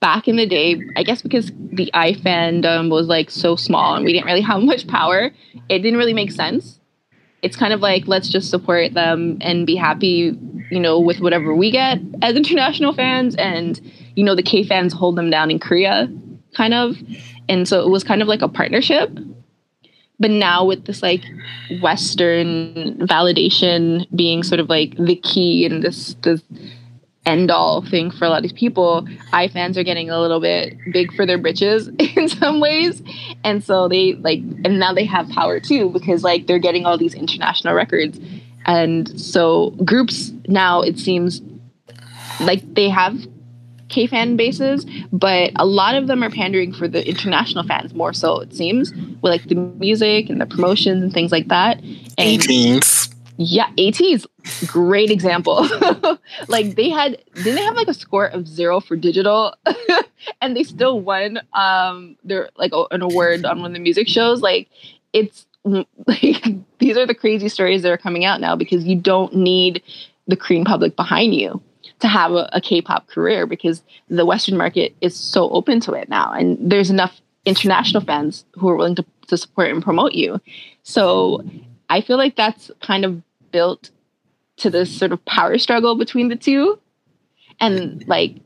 back in the day, I guess because the i fandom was like so small and we didn't really have much power, it didn't really make sense. It's kind of like let's just support them and be happy, you know, with whatever we get as international fans, and you know the K fans hold them down in Korea, kind of, and so it was kind of like a partnership but now with this like western validation being sort of like the key and this this end all thing for a lot of people i fans are getting a little bit big for their britches in some ways. And so they like and now they have power too because like they're getting all these international records. And so groups now it seems like they have K fan bases, but a lot of them are pandering for the international fans more so, it seems, with like the music and the promotions and things like that. And ATEEZ. Yeah, ATEEZ, great example. like they had, didn't they have like a score of zero for digital, and they still won um their like an award on one of the music shows. Like it's like these are the crazy stories that are coming out now because you don't need the Korean public behind you to have a a K-pop career because the Western market is so open to it now, and there's enough international fans who are willing to, to support and promote you. So I feel like that's kind of built to this sort of power struggle between the two, and like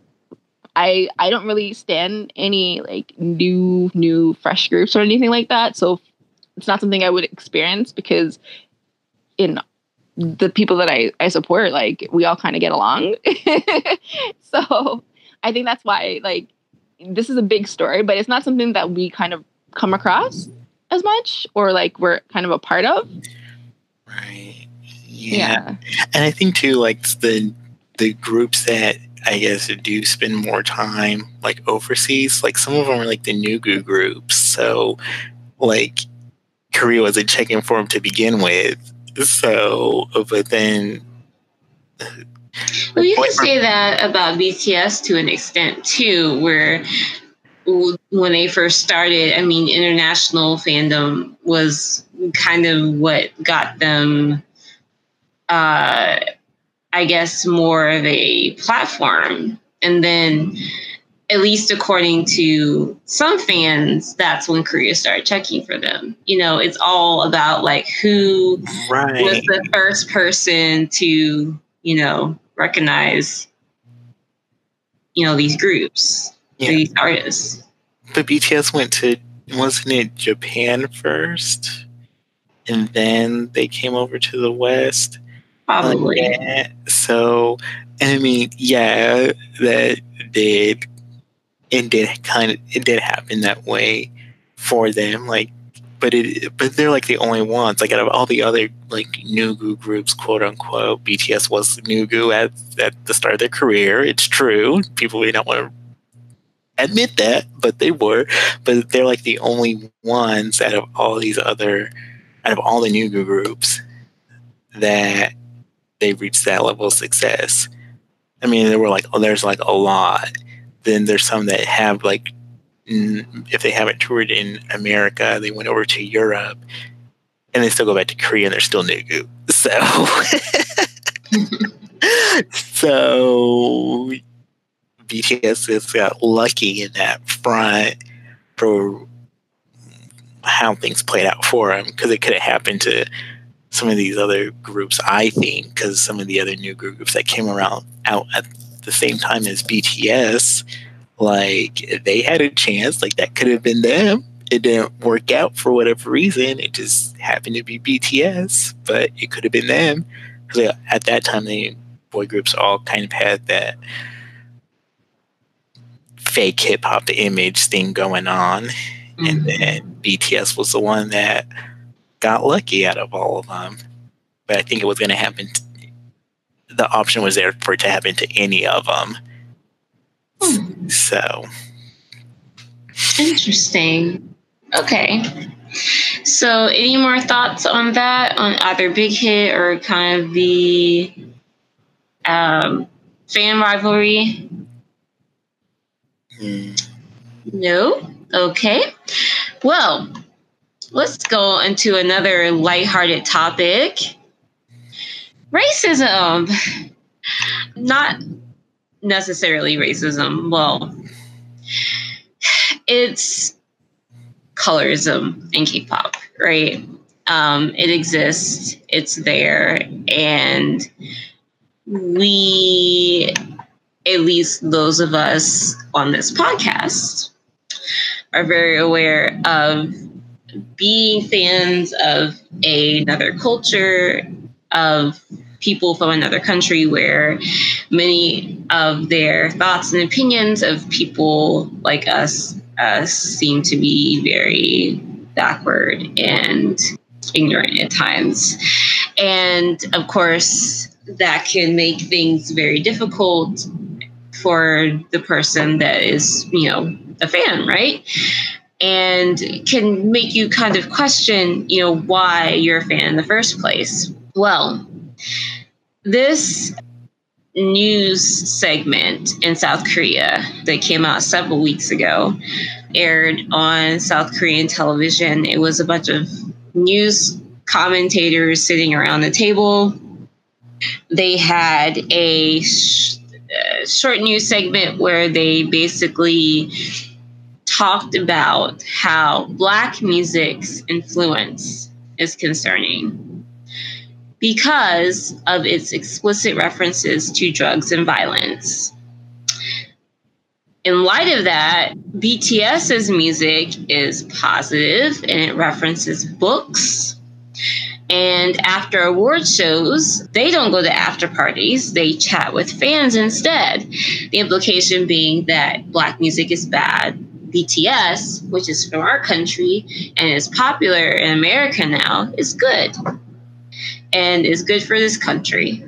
I I don't really stand any like new new fresh groups or anything like that. So it's not something I would experience because in the people that I, I support, like we all kind of get along. Mm-hmm. so I think that's why like this is a big story, but it's not something that we kind of come across as much or like we're kind of a part of. Right. Yeah. yeah. And I think too, like the the groups that I guess do spend more time like overseas, like some of them are like the Nugu groups. So like Korea wasn't checking for them to begin with. So, but then. Well, you can say that about BTS to an extent too, where when they first started, I mean, international fandom was kind of what got them uh, I guess, more of a platform. And then, at least according to some fans, that's when Korea started checking for them. You know, it's all about like who Right. was the first person to, you know, recognize, you know, these groups, Yeah. these artists. But BTS went to wasn't it Japan first, and then they came over to the West. Probably. So, I mean, yeah, that did it did kind of it did happen that way for them. Like, but it but they're like the only ones. Like out of all the other like Nugu groups, quote unquote, BTS was Nugu at at the start of their career. It's true. People may not want to admit that, but they were. But they're like the only ones out of all these other out of all the Nugu groups that they reached that level of success. I mean, there were like, oh, there's like a lot. Then there's some that have like, if they haven't toured in America, they went over to Europe, and they still go back to Korea, and they're still new Nugu. So, so BTS has got lucky in that front for how things played out for them because it could have happened to some of these other groups, I think, because some of the other new groups that came around out at the same time as BTS, like they had a chance, like that could have been them. It didn't work out for whatever reason. It just happened to be BTS, but it could have been them because at that time the boy groups all kind of had that fake hip hop image thing going on, and Mhm. then BTS was the one that got lucky out of all of them. But I think it was going to happen. t the option was there for it to happen to any of them. Hmm. So Interesting. Okay. So, any more thoughts on that, on either Big Hit or kind of the um, fan rivalry? mm, No? Okay. Well, let's go into another lighthearted topic racism. Not necessarily racism. Well, it's colorism in K pop, right? Um, it exists, it's there, and we, at least those of us on this podcast, are very aware of being fans of another culture, of people from another country, where many of their thoughts and opinions of people like us uh, seem to be very backward and ignorant at times. And of course, that can make things very difficult for the person that is, you know, a fan, right? And can make you kind of question, you know, why you're a fan in the first place. Well, this news segment in South Korea that came out several weeks ago aired on South Korean television. It was a bunch of news commentators sitting around the table. They had a sh- uh, short news segment where they basically talked about how Black music's influence is concerning because of its explicit references to drugs and violence. In light of that, BTS's music is positive and it references books. And after award shows, they don't go to after parties, they chat with fans instead. The implication being that black music is bad. BTS, which is from our country and is popular in America now, is good and is good for this country.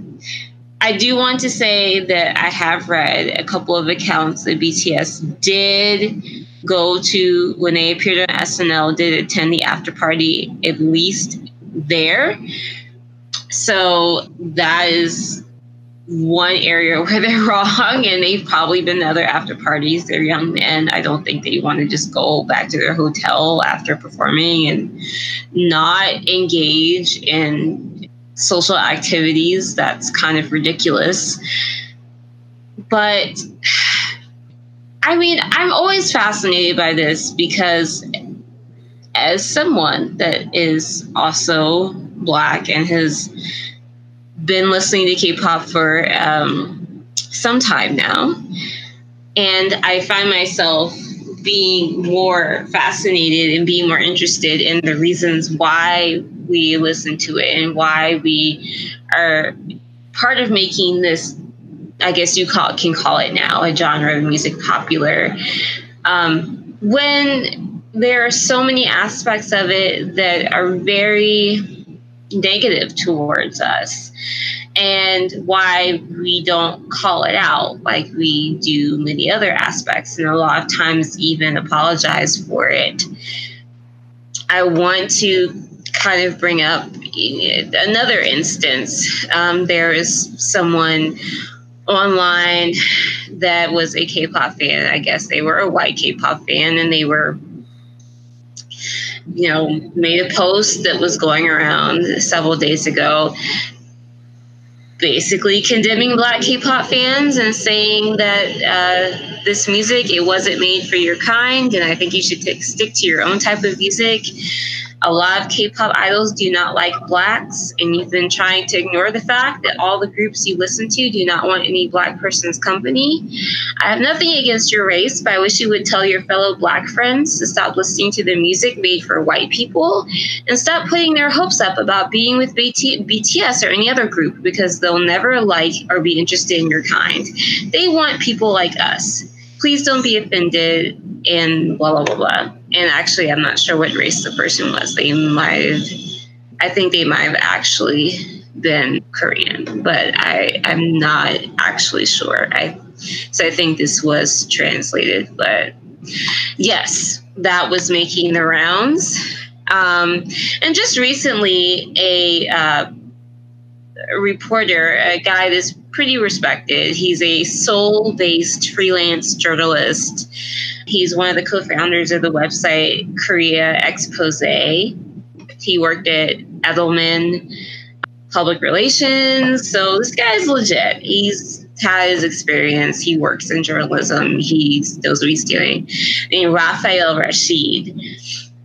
I do want to say that I have read a couple of accounts that BTS did go to when they appeared on SNL, did attend the after party at least there. So that is one area where they're wrong, and they've probably been to other after parties. They're young men. I don't think they want to just go back to their hotel after performing and not engage in social activities that's kind of ridiculous. But I mean, I'm always fascinated by this because as someone that is also black and has been listening to K-pop for um, some time now, and I find myself being more fascinated and being more interested in the reasons why we listen to it and why we are part of making this i guess you call can call it now a genre of music popular um, when there are so many aspects of it that are very negative towards us and why we don't call it out like we do many other aspects, and a lot of times even apologize for it. I want to kind of bring up another instance. Um, there is someone online that was a K pop fan. I guess they were a white K pop fan, and they were you know, made a post that was going around several days ago basically condemning black K-pop fans and saying that uh, this music it wasn't made for your kind, and I think you should t- stick to your own type of music a lot of K-pop idols do not like blacks, and you've been trying to ignore the fact that all the groups you listen to do not want any black person's company. I have nothing against your race, but I wish you would tell your fellow black friends to stop listening to the music made for white people and stop putting their hopes up about being with BTS or any other group because they'll never like or be interested in your kind. They want people like us. Please don't be offended and blah blah blah blah. And actually, I'm not sure what race the person was. They might have, I think they might have actually been Korean, but I I'm not actually sure. I so I think this was translated, but yes, that was making the rounds. Um, and just recently, a, uh, reporter, a guy that's pretty respected. He's a Seoul based freelance journalist. He's one of the co founders of the website Korea Exposé. He worked at Edelman Public Relations. So this guy's legit. He's had his experience. He works in journalism. He knows what he's doing. And Raphael Rashid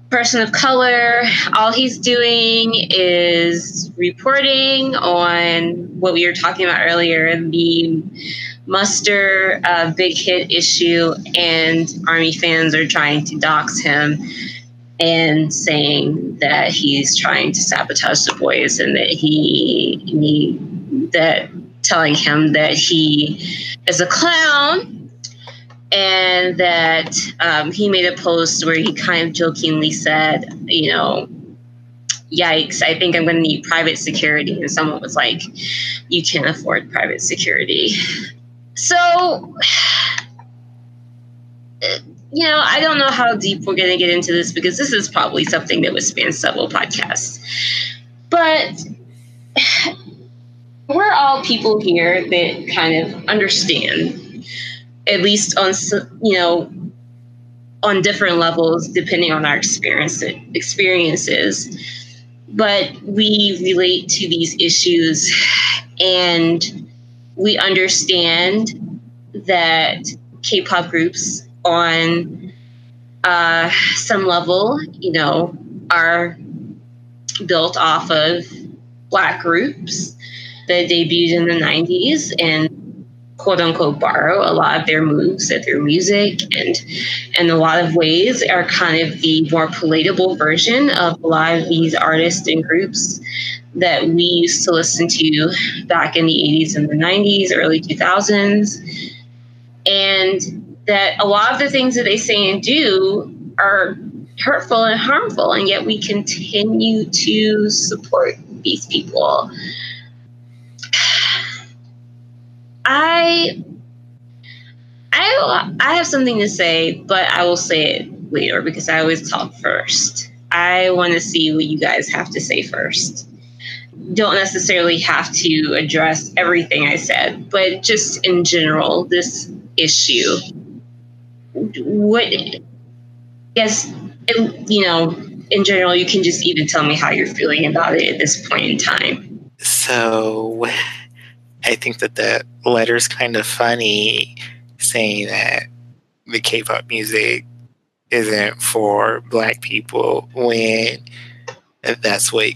person of color. All he's doing is reporting on what we were talking about earlier the muster uh, big hit issue, and Army fans are trying to dox him and saying that he's trying to sabotage the boys and that he, he that telling him that he is a clown and that um, he made a post where he kind of jokingly said, you know, yikes, I think I'm going to need private security. And someone was like, you can't afford private security. So, you know, I don't know how deep we're going to get into this because this is probably something that would span several podcasts. But we're all people here that kind of understand at least on you know on different levels depending on our experience experiences. But we relate to these issues and we understand that k-pop groups on uh, some level you know are built off of black groups that debuted in the 90s and quote unquote borrow a lot of their moves and their music and in a lot of ways are kind of the more palatable version of a lot of these artists and groups that we used to listen to back in the 80s and the 90s early 2000s and that a lot of the things that they say and do are hurtful and harmful and yet we continue to support these people I I I have something to say, but I will say it later because I always talk first. I want to see what you guys have to say first. Don't necessarily have to address everything I said, but just in general, this issue. What? Yes, you know, in general, you can just even tell me how you're feeling about it at this point in time. so I think that that letter's kind of funny saying that the K-pop music isn't for black people when that's what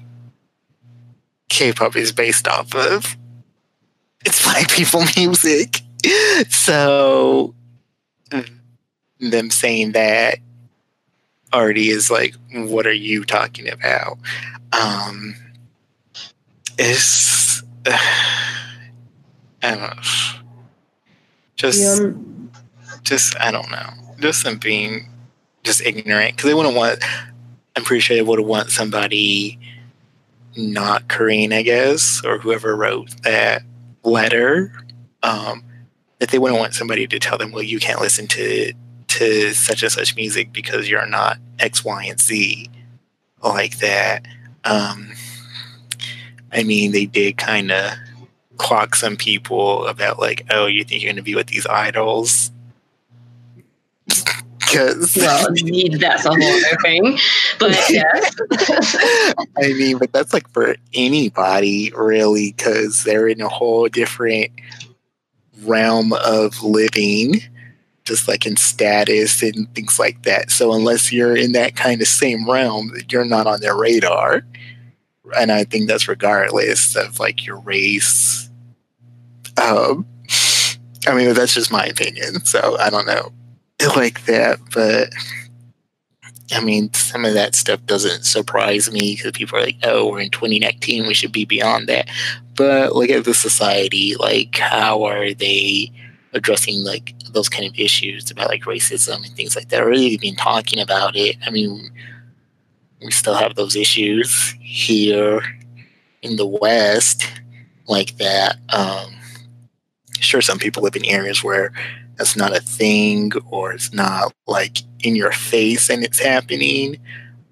K-pop is based off of. It's black people music. So them saying that already is like, what are you talking about? Um, it's uh, I don't know. Just, yeah. just I don't know. Just them being just ignorant because they wouldn't want. I'm pretty sure they would have want somebody not Korean, I guess, or whoever wrote that letter. Um, that they wouldn't want somebody to tell them, well, you can't listen to to such and such music because you're not X, Y, and Z like that. Um, I mean, they did kind of clock some people about like, oh, you think you're going to be with these idols? Because well, that's a whole other thing. But yes, I mean, but that's like for anybody really, because they're in a whole different realm of living just like in status and things like that. So unless you're in that kind of same realm, you're not on their radar. And I think that's regardless of like your race. Um, I mean, that's just my opinion. So I don't know like that, but I mean, some of that stuff doesn't surprise me because people are like, "Oh, we're in 2019, we should be beyond that." But look at the society. Like, how are they addressing like those kind of issues about like racism and things like that? Really been talking about it. I mean, we still have those issues here in the West, like that. Um, sure, some people live in areas where that's not a thing or it's not like in your face and it's happening.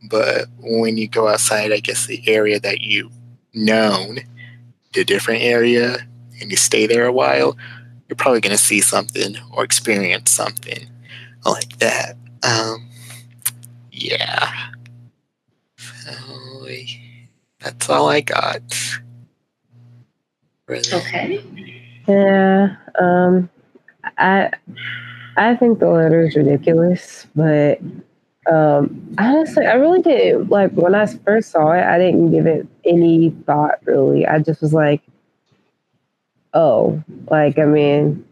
But when you go outside, I guess the area that you've known, the different area, and you stay there a while, you're probably going to see something or experience something like that. Um, yeah. So that's all I got. Okay. Yeah. Um, I I think the letter is ridiculous, but um, honestly, I really didn't like when I first saw it. I didn't give it any thought really. I just was like, oh, like I mean,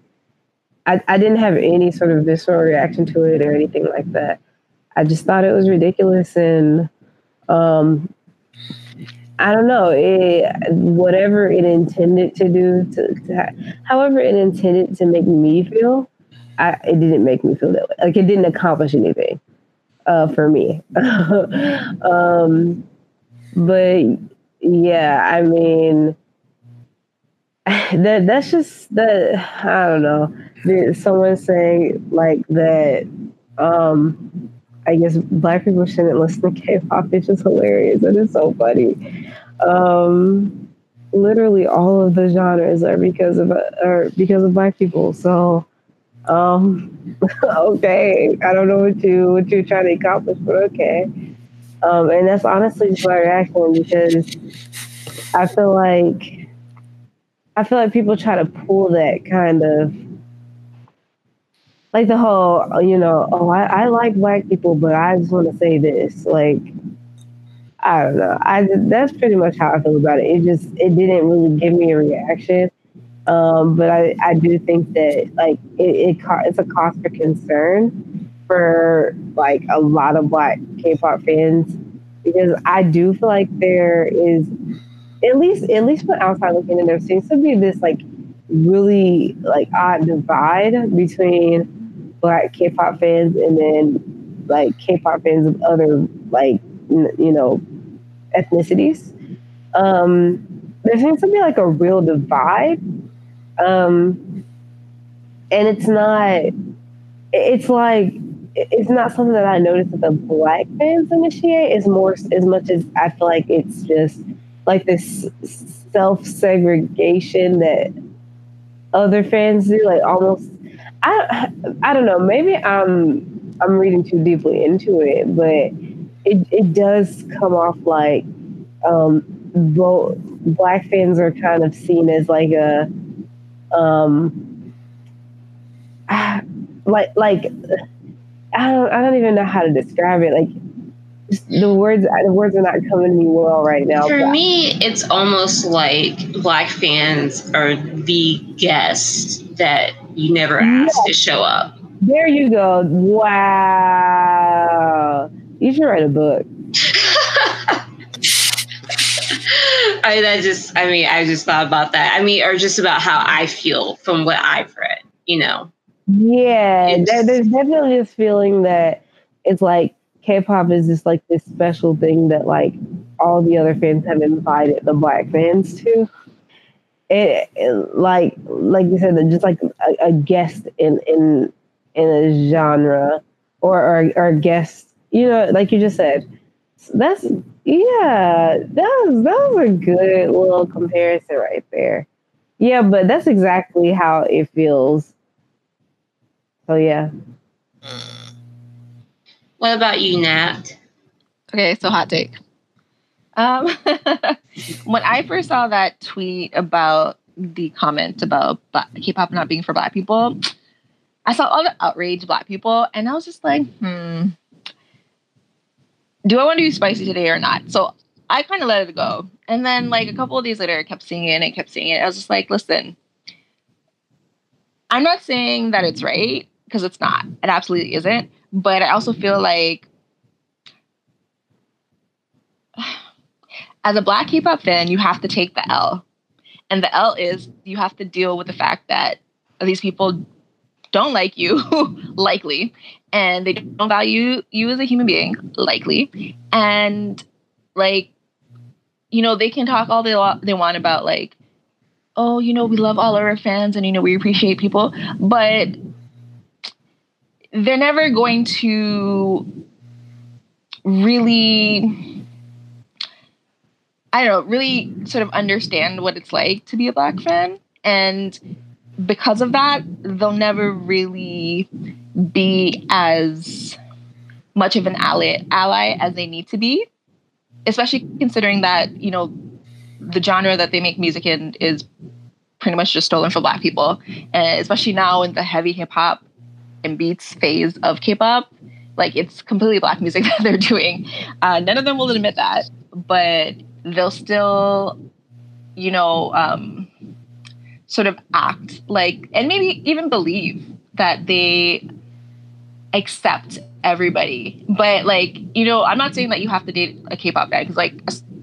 I I didn't have any sort of visceral reaction to it or anything like that. I just thought it was ridiculous and um, I don't know. It, whatever it intended to do, to, to, however it intended to make me feel, I, it didn't make me feel that way. Like it didn't accomplish anything uh, for me. um, but yeah, I mean, that that's just that. I don't know. Someone saying like that. Um, I guess black people shouldn't listen to K-pop. It's just hilarious it's so funny. Um, literally all of the genres are because of are because of black people. So, um, okay, I don't know what you what you're trying to accomplish, but okay. Um, and that's honestly just my reaction because I feel like I feel like people try to pull that kind of like the whole, you know, oh, I, I like black people, but I just want to say this. Like, I don't know. I that's pretty much how I feel about it. It just it didn't really give me a reaction. Um, but I, I do think that like it, it it's a cause for concern for like a lot of black K-pop fans because I do feel like there is at least at least from outside looking in, there seems to be this like really like odd divide between black K-pop fans and then like K-pop fans of other like n- you know ethnicities. Um, there seems to be like a real divide, um, and it's not. It's like it's not something that I notice that the black fans initiate. Is more as much as I feel like it's just like this self segregation that other fans do, like almost I I don't know. Maybe I'm I'm reading too deeply into it, but it it does come off like um, both black fans are kind of seen as like a um like like I don't I don't even know how to describe it. Like the words the words are not coming to me well right now. For me, it's almost like black fans are the guests that you never asked to show up. There you go. Wow. You should write a book. I that just I mean I just thought about that. I mean, or just about how I feel from what I've read, you know. Yeah, there, there's definitely this feeling that it's like K-pop is just like this special thing that like all the other fans have invited the black fans to. It, it like like you said, just like a, a, guest in in in a genre or or, or a guest, you know, like you just said. That's yeah, that was that was a good little comparison right there. Yeah, but that's exactly how it feels. So yeah. What about you, Nat? Okay, so hot take. Um, when I first saw that tweet about the comment about K-pop not being for Black people, I saw all the outraged Black people, and I was just like, hmm do I want to do spicy today or not? So I kind of let it go. And then like a couple of days later, I kept seeing it and I kept seeing it. I was just like, listen, I'm not saying that it's right because it's not. It absolutely isn't. But I also feel like as a black K-pop fan, you have to take the L. And the L is you have to deal with the fact that these people don't like you, likely, and they don't value you as a human being, likely. And like, you know, they can talk all they, they want about like, oh, you know, we love all our fans and you know we appreciate people, but they're never going to really I don't know, really sort of understand what it's like to be a black fan and because of that, they'll never really be as much of an ally, ally as they need to be, especially considering that, you know, the genre that they make music in is pretty much just stolen from black people. And especially now in the heavy hip hop and beats phase of K pop, like it's completely black music that they're doing. Uh, none of them will admit that, but they'll still, you know, um, sort of act like and maybe even believe that they accept everybody. But like you know i'm not saying that you have to date a k-pop guy because like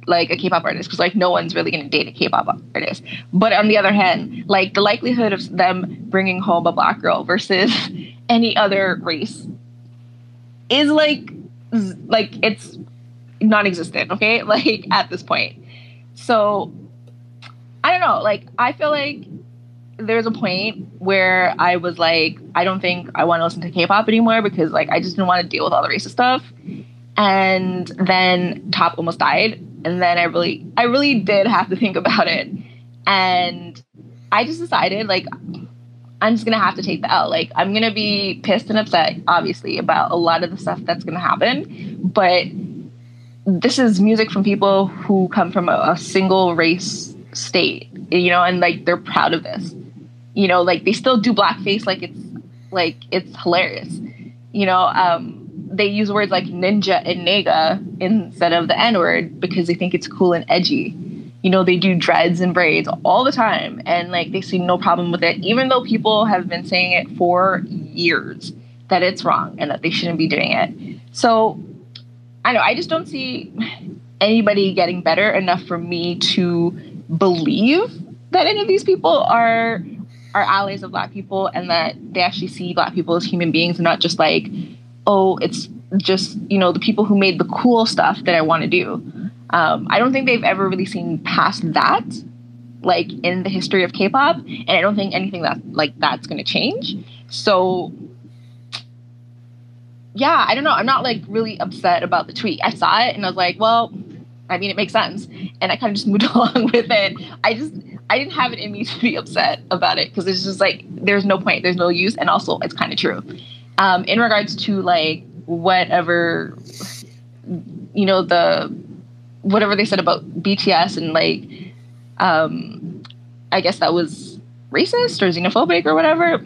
like a k-pop artist because like no one's really going to date a k-pop artist. But on the other hand like the likelihood of them bringing home a black girl versus any other race is like like it's non-existent okay like at this point so I don't know. Like, I feel like there's a point where I was like, I don't think I want to listen to K-pop anymore because like I just didn't want to deal with all the racist stuff. And then Top almost died, and then I really, I really did have to think about it, and I just decided like I'm just gonna have to take the L. Like I'm gonna be pissed and upset, obviously, about a lot of the stuff that's gonna happen, but this is music from people who come from a, a single race state, you know, and like they're proud of this. You know, like they still do blackface like it's like it's hilarious. You know, um, they use words like ninja and nega instead of the N word because they think it's cool and edgy. You know, they do dreads and braids all the time and like they see no problem with it, even though people have been saying it for years that it's wrong and that they shouldn't be doing it. So I know, I just don't see anybody getting better enough for me to believe that any of these people are are allies of black people and that they actually see black people as human beings and not just like oh it's just you know the people who made the cool stuff that i want to do. Um, i don't think they've ever really seen past that like in the history of k-pop and i don't think anything that like that's going to change. So yeah i don't know i'm not like really upset about the tweet i saw it and i was like well I mean, it makes sense. And I kind of just moved along with it. I just, I didn't have it in me to be upset about it because it's just like, there's no point, there's no use. And also, it's kind of true. Um, in regards to like whatever, you know, the whatever they said about BTS and like um I guess that was racist or xenophobic or whatever.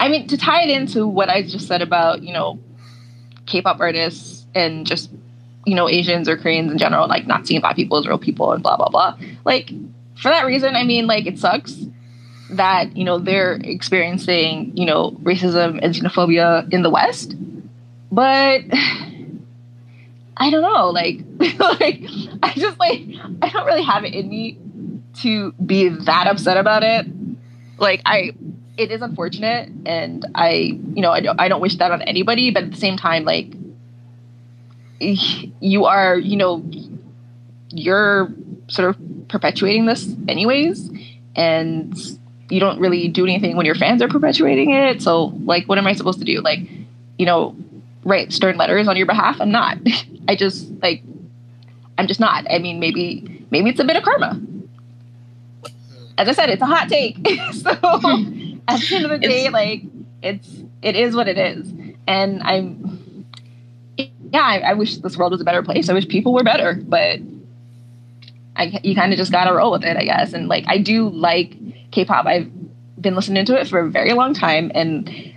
I mean, to tie it into what I just said about, you know, K-pop artists and just, you know, Asians or Koreans in general, like not seeing black people as real people and blah blah blah. Like for that reason, I mean, like it sucks that you know they're experiencing you know racism and xenophobia in the West, but I don't know, like like I just like I don't really have it in me to be that upset about it. Like I it is unfortunate and I you know I don't I don't wish that on anybody, but at the same time like you are, you know, you're sort of perpetuating this anyways and you don't really do anything when your fans are perpetuating it. So like what am I supposed to do? Like, you know, write stern letters on your behalf? I'm not. I just like I'm just not. I mean maybe maybe it's a bit of karma. As I said, it's a hot take. so at the end of the day, it's, like it's it is what it is. And I'm yeah, I, I wish this world was a better place. I wish people were better, but I, you kind of just gotta roll with it, I guess. And like, I do like K-pop. I've been listening to it for a very long time, and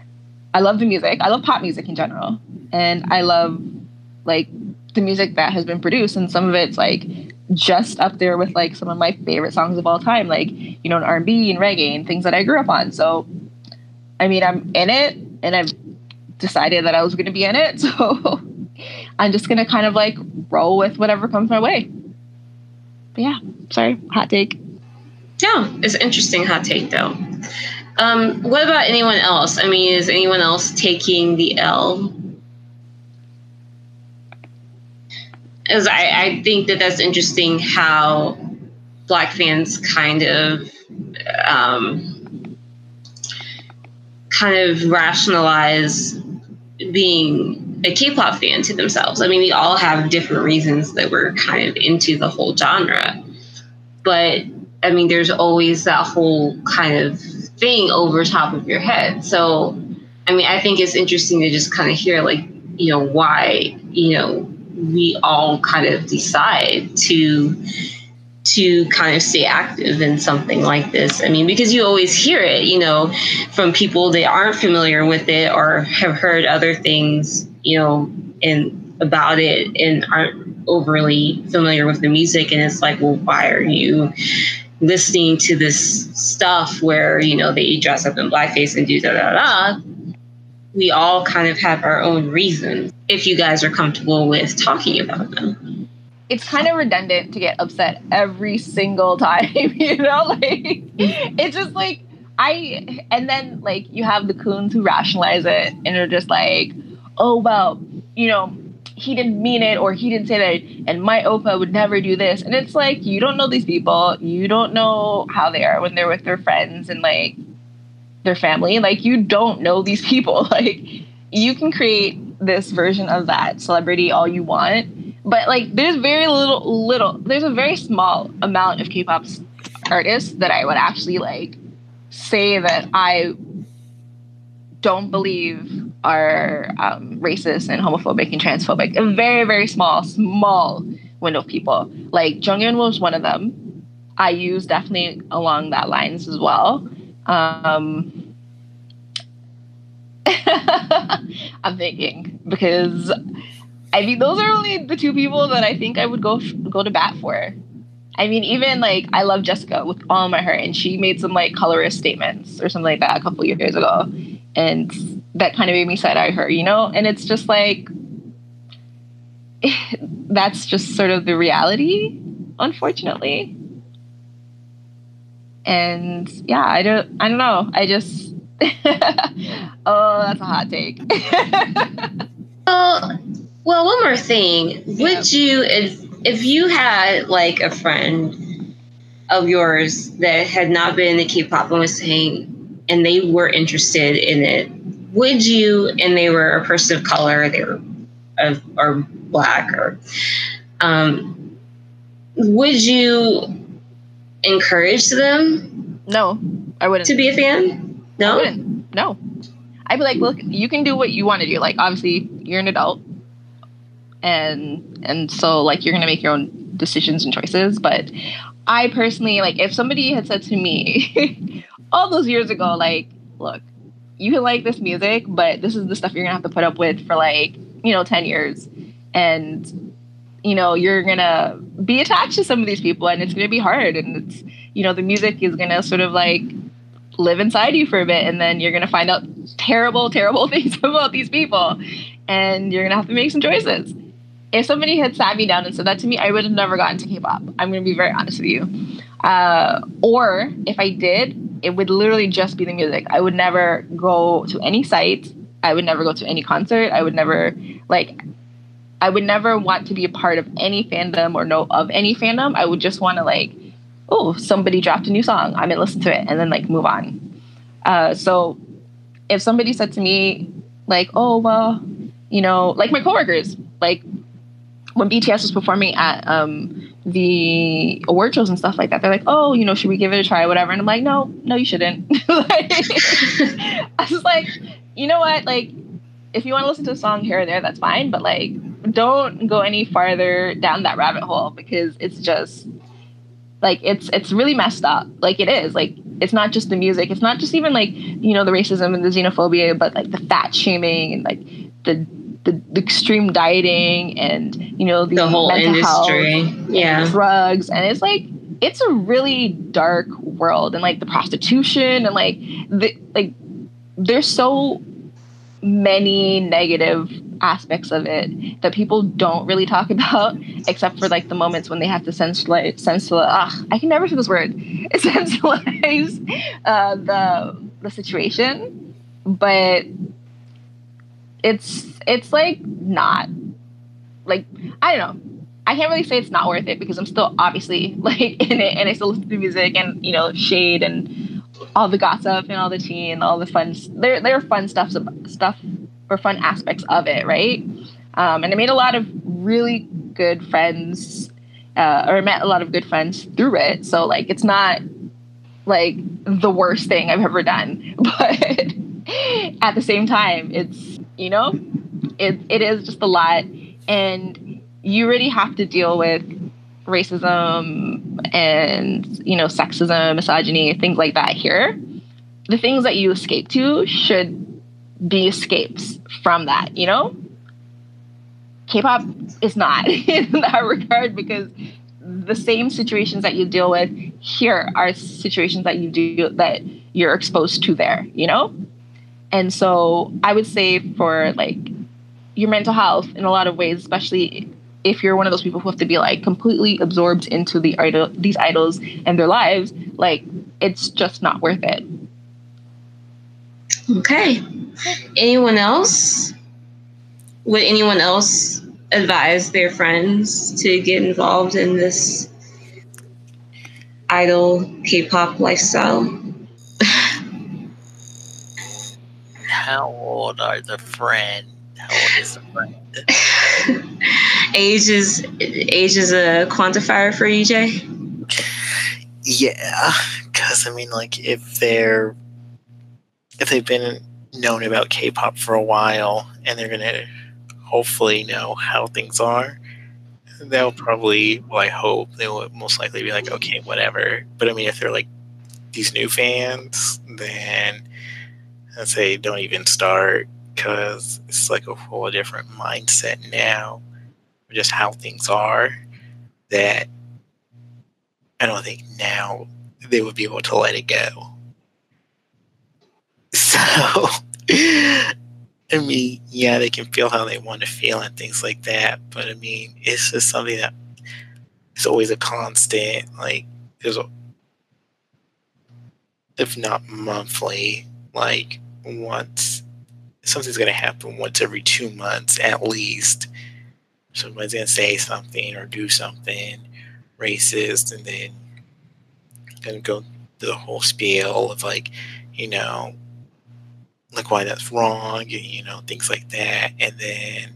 I love the music. I love pop music in general, and I love like the music that has been produced, and some of it's like just up there with like some of my favorite songs of all time, like you know, an R and reggae and things that I grew up on. So, I mean, I'm in it, and I've decided that I was going to be in it. So, I'm just going to kind of like roll with whatever comes my way but yeah, sorry, hot take. Yeah, it's interesting hot take though. Um, what about anyone else? I mean, is anyone else taking the L? As I, I think that that's interesting how black fans kind of um, kind of rationalize being a K-pop fan to themselves. I mean, we all have different reasons that we're kind of into the whole genre, but I mean, there's always that whole kind of thing over top of your head. So, I mean, I think it's interesting to just kind of hear, like, you know, why you know we all kind of decide to to kind of stay active in something like this. I mean, because you always hear it, you know, from people that aren't familiar with it or have heard other things you know, and about it and aren't overly familiar with the music. And it's like, well, why are you listening to this stuff where, you know, they dress up in blackface and do da da da? We all kind of have our own reasons if you guys are comfortable with talking about them. It's kind of redundant to get upset every single time, you know? Like, it's just like, I, and then like you have the coons who rationalize it and are just like, oh well, you know, he didn't mean it or he didn't say that and my oppa would never do this and it's like you don't know these people you don't know how they are when they're with their friends and like their family like you don't know these people like you can create this version of that celebrity all you want but like there's very little little there's a very small amount of k-pop artists that i would actually like say that i don't believe are um, racist and homophobic and transphobic. A very, very small, small window of people. Like Jonghyun was one of them. IU's definitely along that lines as well. Um, I'm thinking because I mean those are only the two people that I think I would go go to bat for. I mean, even like I love Jessica with all my heart, and she made some like colorist statements or something like that a couple years ago, and that kind of made me side eye her, you know? And it's just like, that's just sort of the reality, unfortunately. And yeah, I don't, I don't know. I just, oh, that's a hot take. well, well, one more thing. Would you, if, if you had like a friend of yours that had not been in K-pop and was saying, and they were interested in it, would you, and they were a person of color, they were of, or black, or um, would you encourage them? No, I wouldn't. To be a fan? No, I wouldn't. No, I'd be like, look, you can do what you want to do. Like, obviously, you're an adult, and and so like you're gonna make your own decisions and choices. But I personally like if somebody had said to me all those years ago, like, look, you can like this music, but this is the stuff you're gonna have to put up with for like, you know, 10 years. And, you know, you're gonna be attached to some of these people and it's gonna be hard. And it's, you know, the music is gonna sort of like live inside you for a bit and then you're gonna find out terrible, terrible things about these people. And you're gonna have to make some choices. If somebody had sat me down and said that to me, I would have never gotten to K-pop. I'm gonna be very honest with you. Uh, or if I did, it would literally just be the music. I would never go to any site. I would never go to any concert. I would never like I would never want to be a part of any fandom or know of any fandom. I would just want to like, oh, somebody dropped a new song. I'm gonna listen to it and then like move on. Uh, so if somebody said to me like, oh well, you know, like my coworkers, like when BTS was performing at um, the award shows and stuff like that. They're like, oh, you know, should we give it a try, or whatever? And I'm like, no, no, you shouldn't. like, I was like, you know what? Like, if you want to listen to a song here or there, that's fine. But like, don't go any farther down that rabbit hole because it's just like it's it's really messed up. Like it is. Like it's not just the music. It's not just even like you know the racism and the xenophobia, but like the fat shaming and like the the, the extreme dieting and you know the, the whole industry yeah drugs and it's like it's a really dark world and like the prostitution and like the like there's so many negative aspects of it that people don't really talk about except for like the moments when they have to sensualize sensualize I can never say this word sensualize uh, the the situation but it's it's like not like I don't know. I can't really say it's not worth it because I'm still obviously like in it and I still listen to music and you know shade and all the gossip and all the tea and all the fun there there are fun stuff stuff or fun aspects of it right? Um, and I made a lot of really good friends uh, or met a lot of good friends through it. So like it's not like the worst thing I've ever done. But at the same time it's you know it, it is just a lot. And you really have to deal with racism and you know sexism misogyny things like that here the things that you escape to should be escapes from that you know? K-pop is not in that regard because the same situations that you deal with here are situations that you do that you're exposed to there you know? And so i would say for like your mental health in a lot of ways, especially if you're one of those people who have to be like completely absorbed into the idol these idols and their lives, like it's just not worth it. Okay. Anyone else? Would anyone else advise their friends to get involved in this idol K-pop lifestyle? How old are the friends? age is age is a quantifier for EJ. Yeah, because I mean, like if they're if they've been known about K-pop for a while and they're gonna hopefully know how things are, they'll probably, well, I hope they will most likely be like, okay, whatever. But I mean, if they're like these new fans, then I'd say don't even start because it's like a whole different mindset now, just how things are. That I don't think now they would be able to let it go. So, I mean, yeah, they can feel how they want to feel and things like that, but I mean, it's just something that is always a constant. Like, there's a, if not monthly, like once something's going to happen once every two months at least. Somebody's going to say something or do something racist, and then to go through the whole spiel of like, you know, like why that's wrong, and, you know, things like that, and then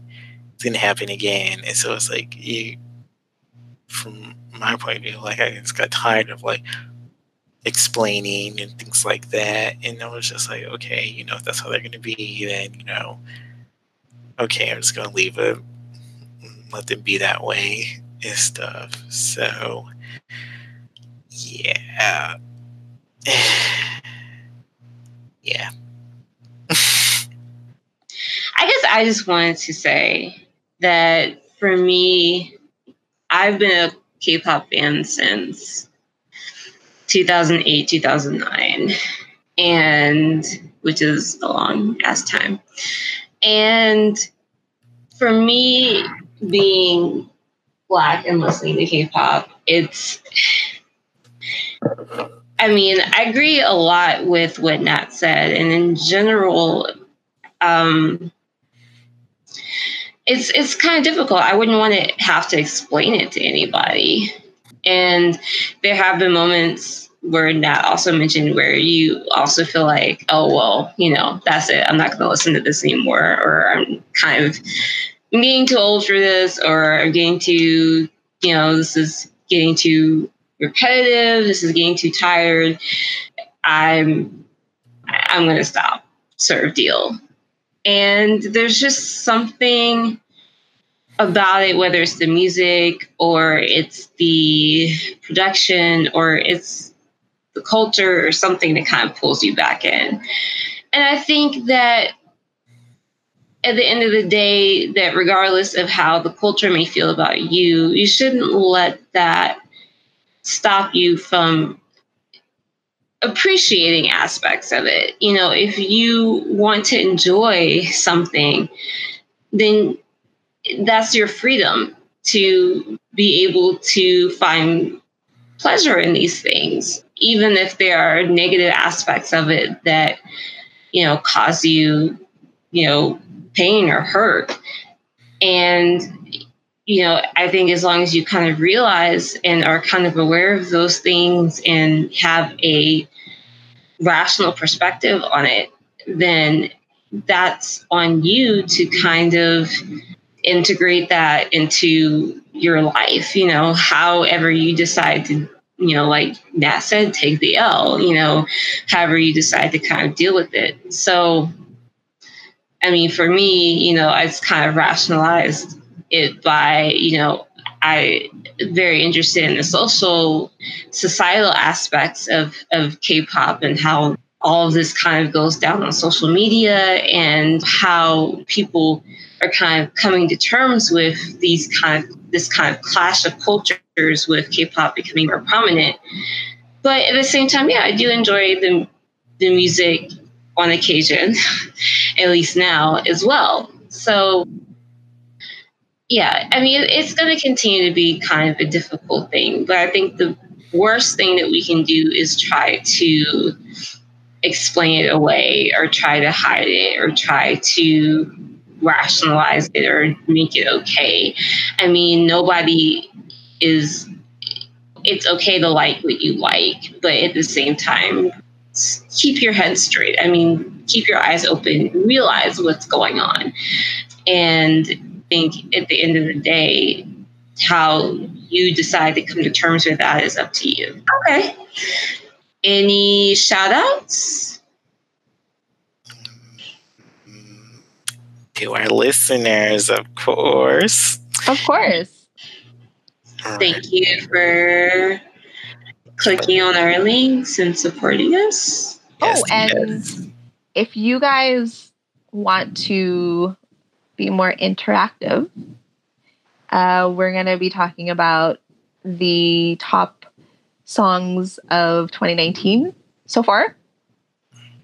it's to happen again. And so it's like you, from my point of view, like I just got tired of like explaining and things like that. And I was just like, okay, you know, if that's how they're to be, then, you know, okay, I'm just to leave it, let them be that way. and stuff. So, yeah. yeah. I guess I just wanted to say that for me, I've been a K pop fan since 2008, 2009, and which is a long ass time. And for me, being black and listening to K pop, it's I mean, I agree a lot with what Nat said, and in general, um, it's it's kind of difficult. I wouldn't want to have to explain it to anybody. And there have been moments where Nat also mentioned where you also feel like, oh well, you know, that's it. I'm not going to listen to this anymore, or I'm kind of I'm getting too old for this, or I'm getting too, you know, this is getting too repetitive. This is getting too tired. I'm I'm to stop. Sort of deal. And there's just something about it, whether it's the music or it's the production or it's the culture or something that kind of pulls you back in. And I think that at the end of the day, that regardless of how the culture may feel about you, you shouldn't let that stop you from appreciating aspects of it. You know, if you want to enjoy something, then that's your freedom to be able to find pleasure in these things, even if there are negative aspects of it that, you know, cause you, you know, pain or hurt. And, you know, I think as long as you kind of realize and are kind of aware of those things and have a rational perspective on it, then that's on you to kind of integrate that into your life, you know, however you decide to, you know, like Nat said, take the L, you know, however you decide to kind of deal with it. So, I mean, for me, you know, I just kind of rationalized it by, you know, I very interested in the social, societal aspects of, of K-pop and how all of this kind of goes down on social media and how people are kind of coming to terms with these kind of this kind of clash of cultures with K-pop becoming more prominent. But at the same time, yeah, I do enjoy the the music on occasion, at least now as well. So yeah, I mean, it's going to continue to be kind of a difficult thing, but I think the worst thing that we can do is try to explain it away or try to hide it or try to rationalize it or make it okay. I mean, nobody is, it's okay to like what you like, but at the same time, keep your head straight. I mean, keep your eyes open, realize what's going on. And think at the end of the day, how you decide to come to terms with that is up to you. Okay. Any shout outs? To our listeners, of course. Of course. Thank you for clicking on our links and supporting us. Yes, oh, and yes. if you guys want to be more interactive. Uh, we're going to be talking about the top songs of 2019 so far.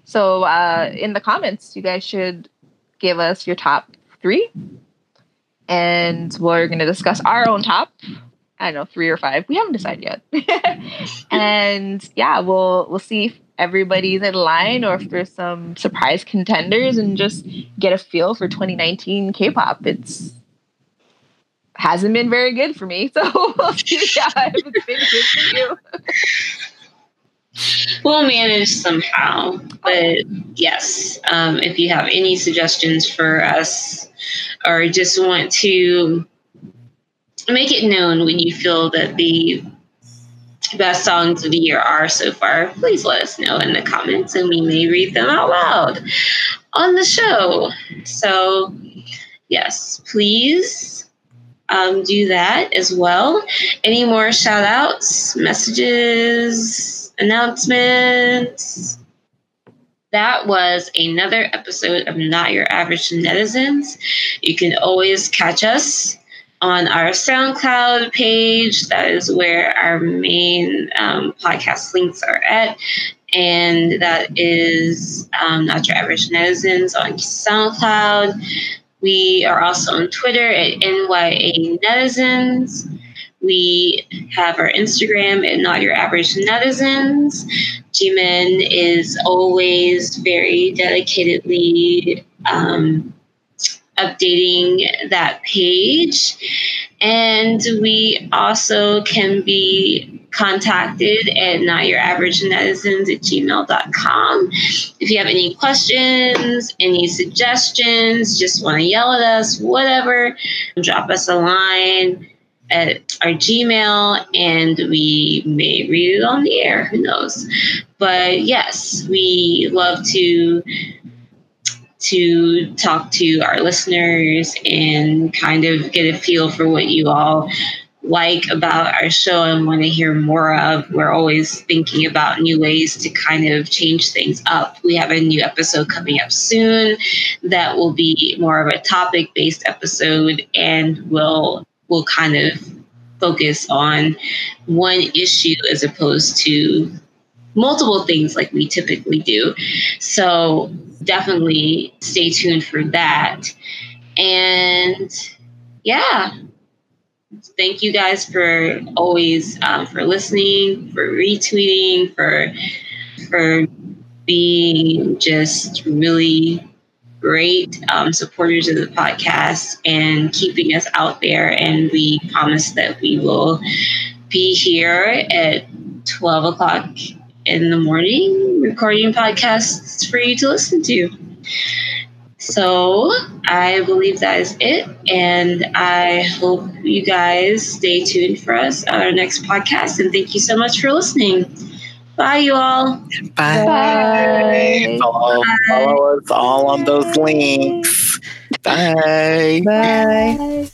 So, uh, in the comments, you guys should give us your top three. And we're going to discuss our own top. I don't know, three or five. We haven't decided yet. and yeah, we'll we'll see if everybody's in line or if there's some surprise contenders and just get a feel for 2019 K-pop. It's hasn't been very good for me, so we'll see yeah, if it's been good for you. we'll manage somehow, but yes, um, if you have any suggestions for us or just want to make it known when you feel that the best songs of the year are so far, please let us know in the comments and we may read them out loud on the show. So, yes, please um, do that as well. Any more shout outs, messages, announcements? That was another episode of Not Your Average Netizens. You can always catch us on our SoundCloud page. That is where our main um, podcast links are at. And that is um, Not Your Average Netizens on SoundCloud. We are also on Twitter at NYA Netizens. We have our Instagram at Not Your Average Netizens. Jimin is always very dedicatedly um, updating that page. And we also can be contacted at notyouraverage.netizens at gmail.com. If you have any questions, any suggestions, just want to yell at us, whatever, drop us a line at our Gmail and we may read it on the air. Who knows? But yes, we love to to talk to our listeners and kind of get a feel for what you all like about our show and want to hear more of. We're always thinking about new ways to kind of change things up. We have a new episode coming up soon that will be more of a topic based episode and will will kind of focus on one issue as opposed to multiple things like we typically do. So definitely stay tuned for that. And yeah, thank you guys for always um, for listening, for retweeting, for for being just really great um, supporters of the podcast and keeping us out there. And we promise that we will be here at 12 o'clock in the morning recording podcasts for you to listen to. So I believe that is it. And I hope you guys stay tuned for us on our next podcast. And thank you so much for listening. Bye, you all. Bye. Bye. Follow, follow us all on those links. Bye. Bye. Bye.